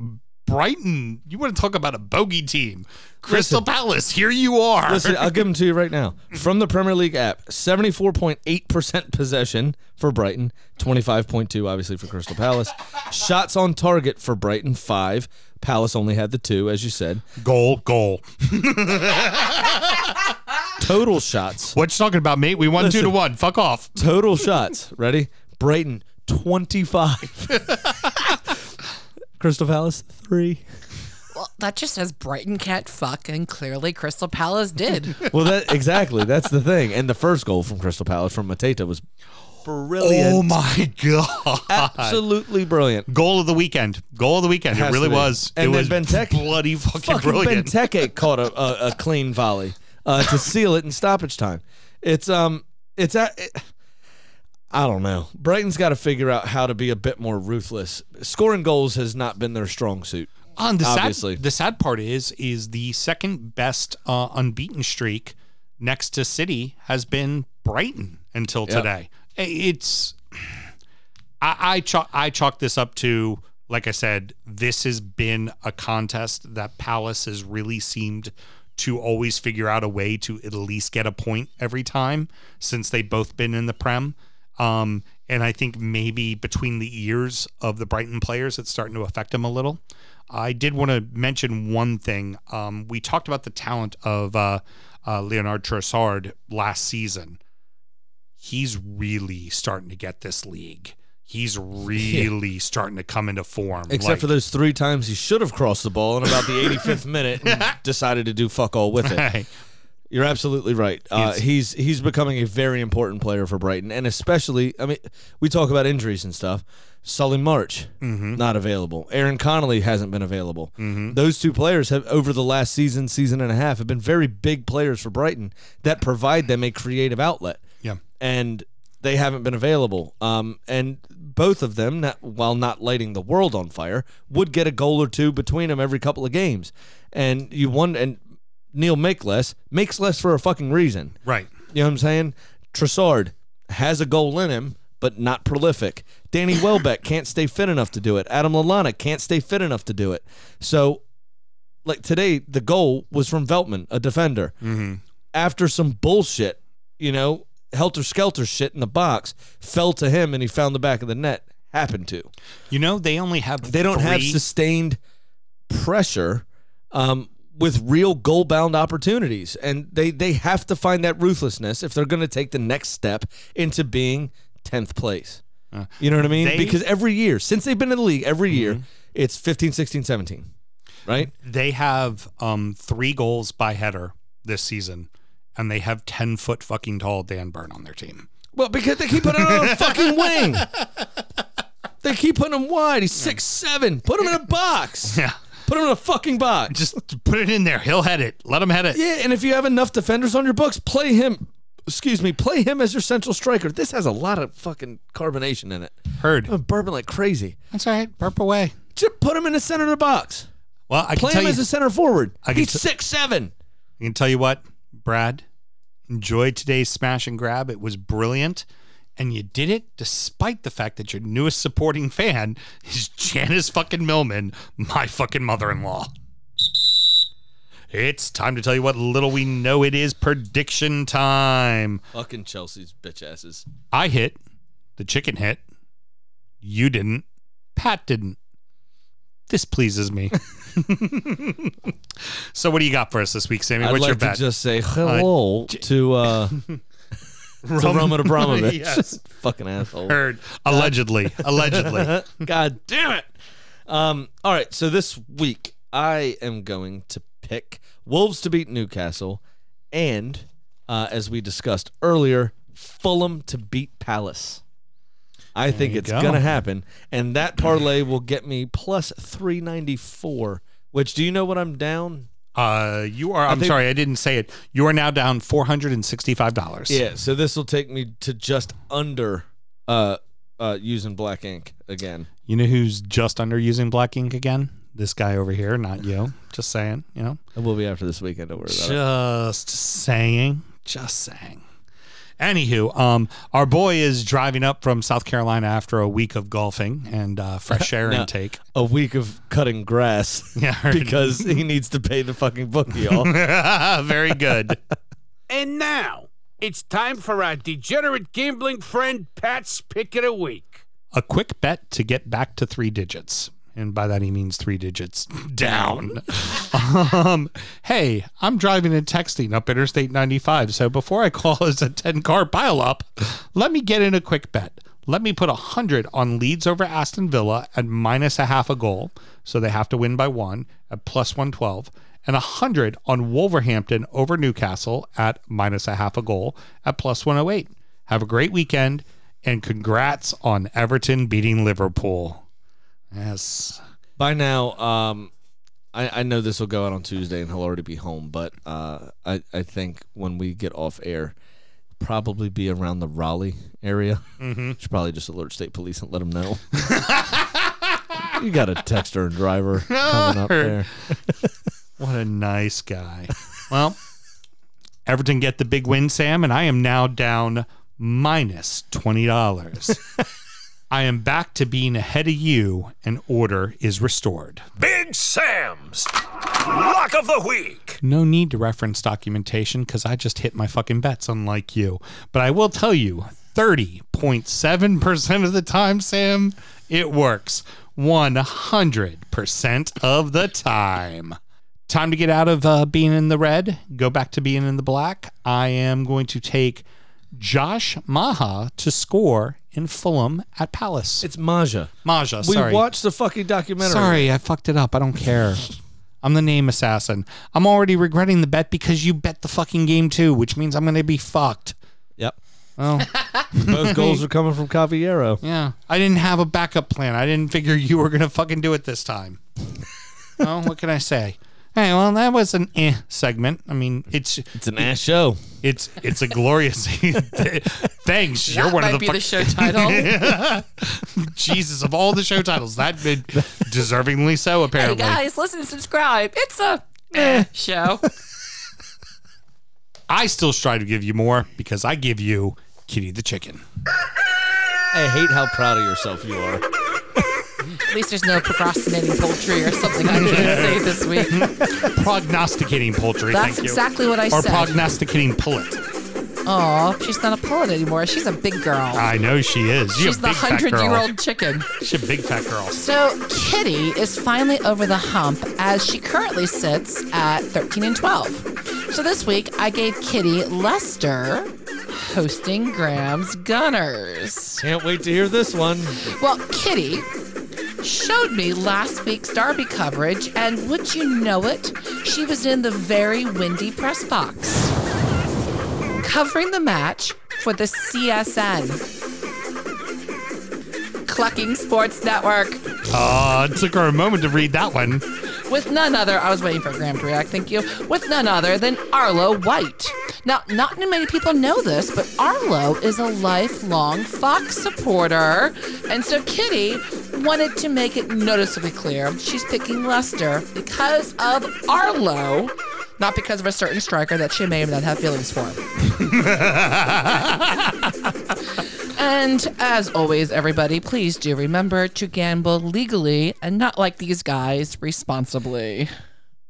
Brighton, you want to talk about a bogey team? Crystal Listen. Palace, here you are. Listen, I'll give them to you right now. From the Premier League app, 74.8% possession for Brighton, 25.2 obviously for Crystal Palace. Shots on target for Brighton, 5. Palace only had the 2 as you said. goal, goal. Total shots. What you talking about, mate? We won 2 to 1. Fuck off. Total shots. Ready? Brighton 25. Crystal Palace 3. Well, that just says Brighton can't fuck, and clearly Crystal Palace did. Well, that exactly. That's the thing. And the first goal from Crystal Palace from Mateta was brilliant. Oh my god! Absolutely brilliant. Goal of the weekend. Goal of the weekend. It Has really was. And it then was Benteke- bloody fucking, Fucking brilliant. Benteke caught a, a, a clean volley uh, to seal it in stoppage time. It's um, it's a. It, I don't know. Brighton's got to figure out how to be a bit more ruthless. Scoring goals has not been their strong suit. On the Obviously. sad, the sad part is, is the second best uh, unbeaten streak next to City has been Brighton until Yep. today. It's I I chalk I chalk this up to like I said, this has been a contest that Palace has really seemed to always figure out a way to at least get a point every time since they've both been in the Prem. Um, and I think maybe between the ears of the Brighton players, it's starting to affect them a little. I did want to mention one thing. Um, we talked about the talent of uh, uh, Leandro Trossard last season. He's really starting to get this league. He's really starting to come into form. Except Like- for those three times he should have crossed the ball in about the 85th minute and decided to do fuck all with it. You're absolutely right. Uh, He's- he's becoming a very important player for Brighton, and especially, I mean, we talk about injuries and stuff. Solly March not available. Aaron Connolly hasn't been available. Those two players have over the last season, season and a half, have been very big players for Brighton that provide them a creative outlet. yeah. and they haven't been available. Um, and both of them, not, while not lighting the world on fire, would get a goal or two between them every couple of games. And you won, and Neil make less makes less for a fucking reason. Right. You know what I'm saying? Trossard has a goal in him, but not prolific. Danny Welbeck can't stay fit enough to do it. Adam Lallana can't stay fit enough to do it. So, like today, the goal was from Veltman, a defender. After some bullshit, you know, helter skelter shit in the box, fell to him and he found the back of the net. Happened to. You know, they only have They don't have sustained pressure um, with real goal bound opportunities. And they, they have to find that ruthlessness if they're going to take the next step into being 10th place. you know what I mean? they- because every year, since they've been in the league, every year, it's 15, 16, 17. Right? they have um three goals by header this season, and they have ten foot fucking tall Dan Burn on their team. Well, because they keep putting him on a fucking wing. They keep putting him wide. He's six seven. Put him in a box. Yeah. Put him in a fucking box. Just put it in there. He'll head it. Let him head it. Yeah, and if you have enough defenders on your books, play him. Excuse me, play him as your central striker. This has a lot of fucking carbonation in it. Heard. I'm burping like crazy. That's all right. Burp away. Just put him in the center of the box. Well, I can Play tell him you. as a center forward. I can He's t- six seven. I can tell you what, Brad. Enjoyed today's smash and grab. It was brilliant. And you did it despite the fact that your newest supporting fan is Janice fucking Millman, my fucking mother in law. It's time to tell you what little we know it is prediction time. Fucking Chelsea's bitch asses. I hit, the chicken hit. You didn't. Pat didn't. This pleases me. so, what do you got for us this week, Sammy? I'd What's like your to bet? just say hello to uh, to Roman Abramovich. Yes. Fucking asshole. Heard allegedly, allegedly. God damn it. Um, all right, so this week I am going to pick Wolves to beat Newcastle and, uh, as we discussed earlier, Fulham to beat Palace. I think it's go. going to happen. And that parlay will get me plus 394, which do you know what I'm down? Uh, you are. I'm think- sorry, I didn't say it. You are now down four hundred and sixty-five dollars. Yeah, so this will take me to just under uh, uh, using black ink again. You know who's just under using black ink again? This guy over here, not you. Just saying. You know. It will be after this weekend. Don't worry about it. Just saying. Just saying. Anywho, um, our boy is driving up from South Carolina after a week of golfing and uh, fresh air No. intake. A week of cutting grass. Yeah, I heard. because he needs to pay the fucking bookie off. Very good. And now, it's time for our degenerate gambling friend Pat's Pick of the Week. a quick bet to get back to three digits. And by that he means three digits down. um, hey, I'm driving and texting up Interstate 95. So before I call us a 10 car pileup, let me get in a quick bet. Let me put a 100 on Leeds over Aston Villa at minus a half a goal. So they have to win by one at plus 112. And 100 on Wolverhampton over Newcastle at minus a half a goal at plus 108. Have a great weekend and congrats on Everton beating Liverpool. Yes. By now, um, I, I know this will go out on Tuesday and he'll already be home, but uh, I, I think when we get off air, probably be around the Raleigh area. Mm-hmm. Should probably just alert state police and let them know. you got a texter and driver coming up there. What a nice guy. Well, Everton get the big win, Sam, and I am now down minus twenty dollars. I am back to being ahead of you, and order is restored. Big Sam's Lock of the Week. No need to reference documentation because I just hit my fucking bets, unlike you. But I will tell you 30.7% of the time, Sam, it works. 100% of the time. Time to get out of uh, being in the red, go back to being in the black. I am going to take Josh Maha to score in Fulham at Palace. It's Maja. Maja, We sorry. watched the fucking documentary. Sorry, I fucked it up. I don't care. I'm the name assassin. I'm already regretting the bet because you bet the fucking game too, which means I'm going to be fucked. Yep. Oh, Both goals are coming from Caballero. yeah. I didn't have a backup plan. I didn't figure you were going to fucking do it this time. oh, what can I say? Hey, well, that was an eh segment. I mean, it's It's an ass show. it's it's a glorious. Thanks. You're that one might of the be the fuck- show title. Jesus of all the show titles. That been deservingly so hey apparently. guys, listen and subscribe. It's a eh, show. I still strive to give you more because I give you Kitty the chicken. I hate how proud of yourself you are. At least there's no procrastinating poultry or something I can say this week. Prognosticating poultry. That's thank you. exactly what I or said. Or prognosticating pullet. Oh, she's not a pullet anymore. She's a big girl. I know she is. She's she's a the big fat hundred-year-old chicken. She's a big fat girl. So Kitty is finally over the hump as she currently sits at 13 and 12. So this week I gave Kitty Leicester hosting Graham's Gunners. Can't wait to hear this one. Well, Kitty showed me last week's Derby coverage, and would you know it, she was in the very windy press box covering the match for the CSN. Clucking Sports Network. Uh, it took her a moment to read that one. With none other, I was waiting for Graham to react, thank you, with none other than Arlo White. Now, not too many people know this, but Arlo is a lifelong Fox supporter. And so Kitty wanted to make it noticeably clear she's picking Leicester because of Arlo, not because of a certain striker that she may or may not have feelings for. And as always, everybody, please do remember to gamble legally and not like these guys responsibly.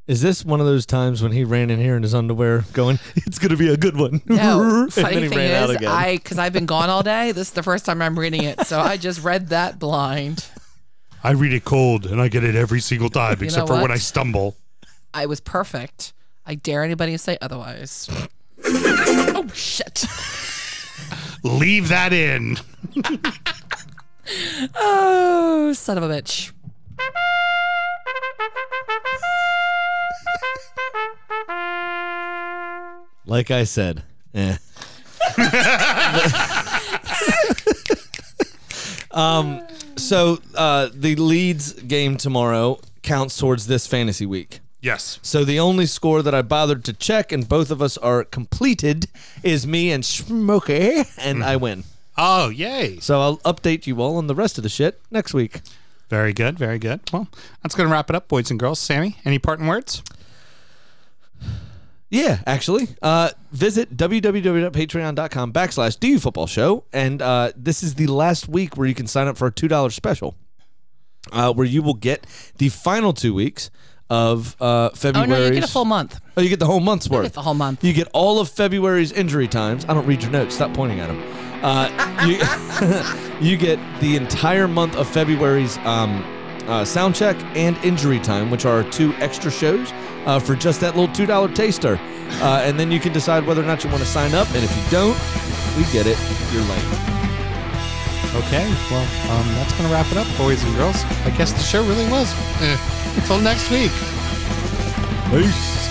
Is this one of those times when he ran in here in his underwear going, it's going to be a good one? No, funny then he thing ran out is, again. I because I've been gone all day. This is the first time I'm reading it, so I just read that blind. I read it cold and I get it every single time, know except for when? I stumble. I was perfect. I dare anybody to say otherwise. oh shit! Leave that in. Oh son of a bitch! like I said, eh. um, so uh, the Leeds game tomorrow counts towards this fantasy week. Yes. So the only score that I bothered to check, and both of us are completed, is me and Smokey, and I win. Oh, yay. So I'll update you all on the rest of the shit next week. Very good. Very good. Well, that's going to wrap it up, boys and girls. Sammy, any parting words? Yeah, actually. Uh, visit www.patreon.com backslash DU football show. And uh, this is the last week where you can sign up for a $2 special, uh, where you will get the final two weeks of uh, Oh February. no, you get a full month. Oh, you get the whole month's worth. get the whole month. You get all of February's injury times. I don't read your notes. Stop pointing at them. Uh, you, you get the entire month of February's um, uh, sound check and injury time, which are two extra shows uh, for just that little two dollar taster. Uh, and then you can decide whether or not you want to sign up. And if you don't, we get it. You're lame. Okay. Well, um, that's going to wrap it up, boys and girls. I guess the show really was. Eh. Until next week. Peace.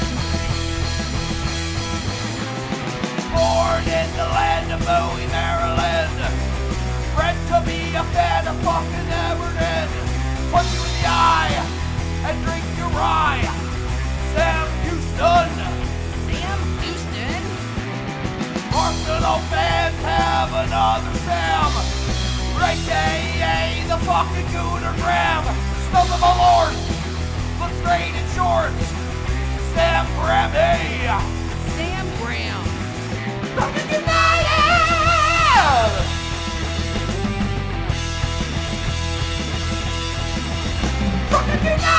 Born in the land of Bowie, Maryland. Bred to be a fan of fucking Everton. Punch you in the eye and drink your rye. Sam Houston. Sam Houston. Arsenal fans have another Sam. Great day, yay, the fucking Gooner Graham. Stop of my lord. Look straight in shorts. Sam Graham, hey. Sam Graham. Fucking United! Fucking United!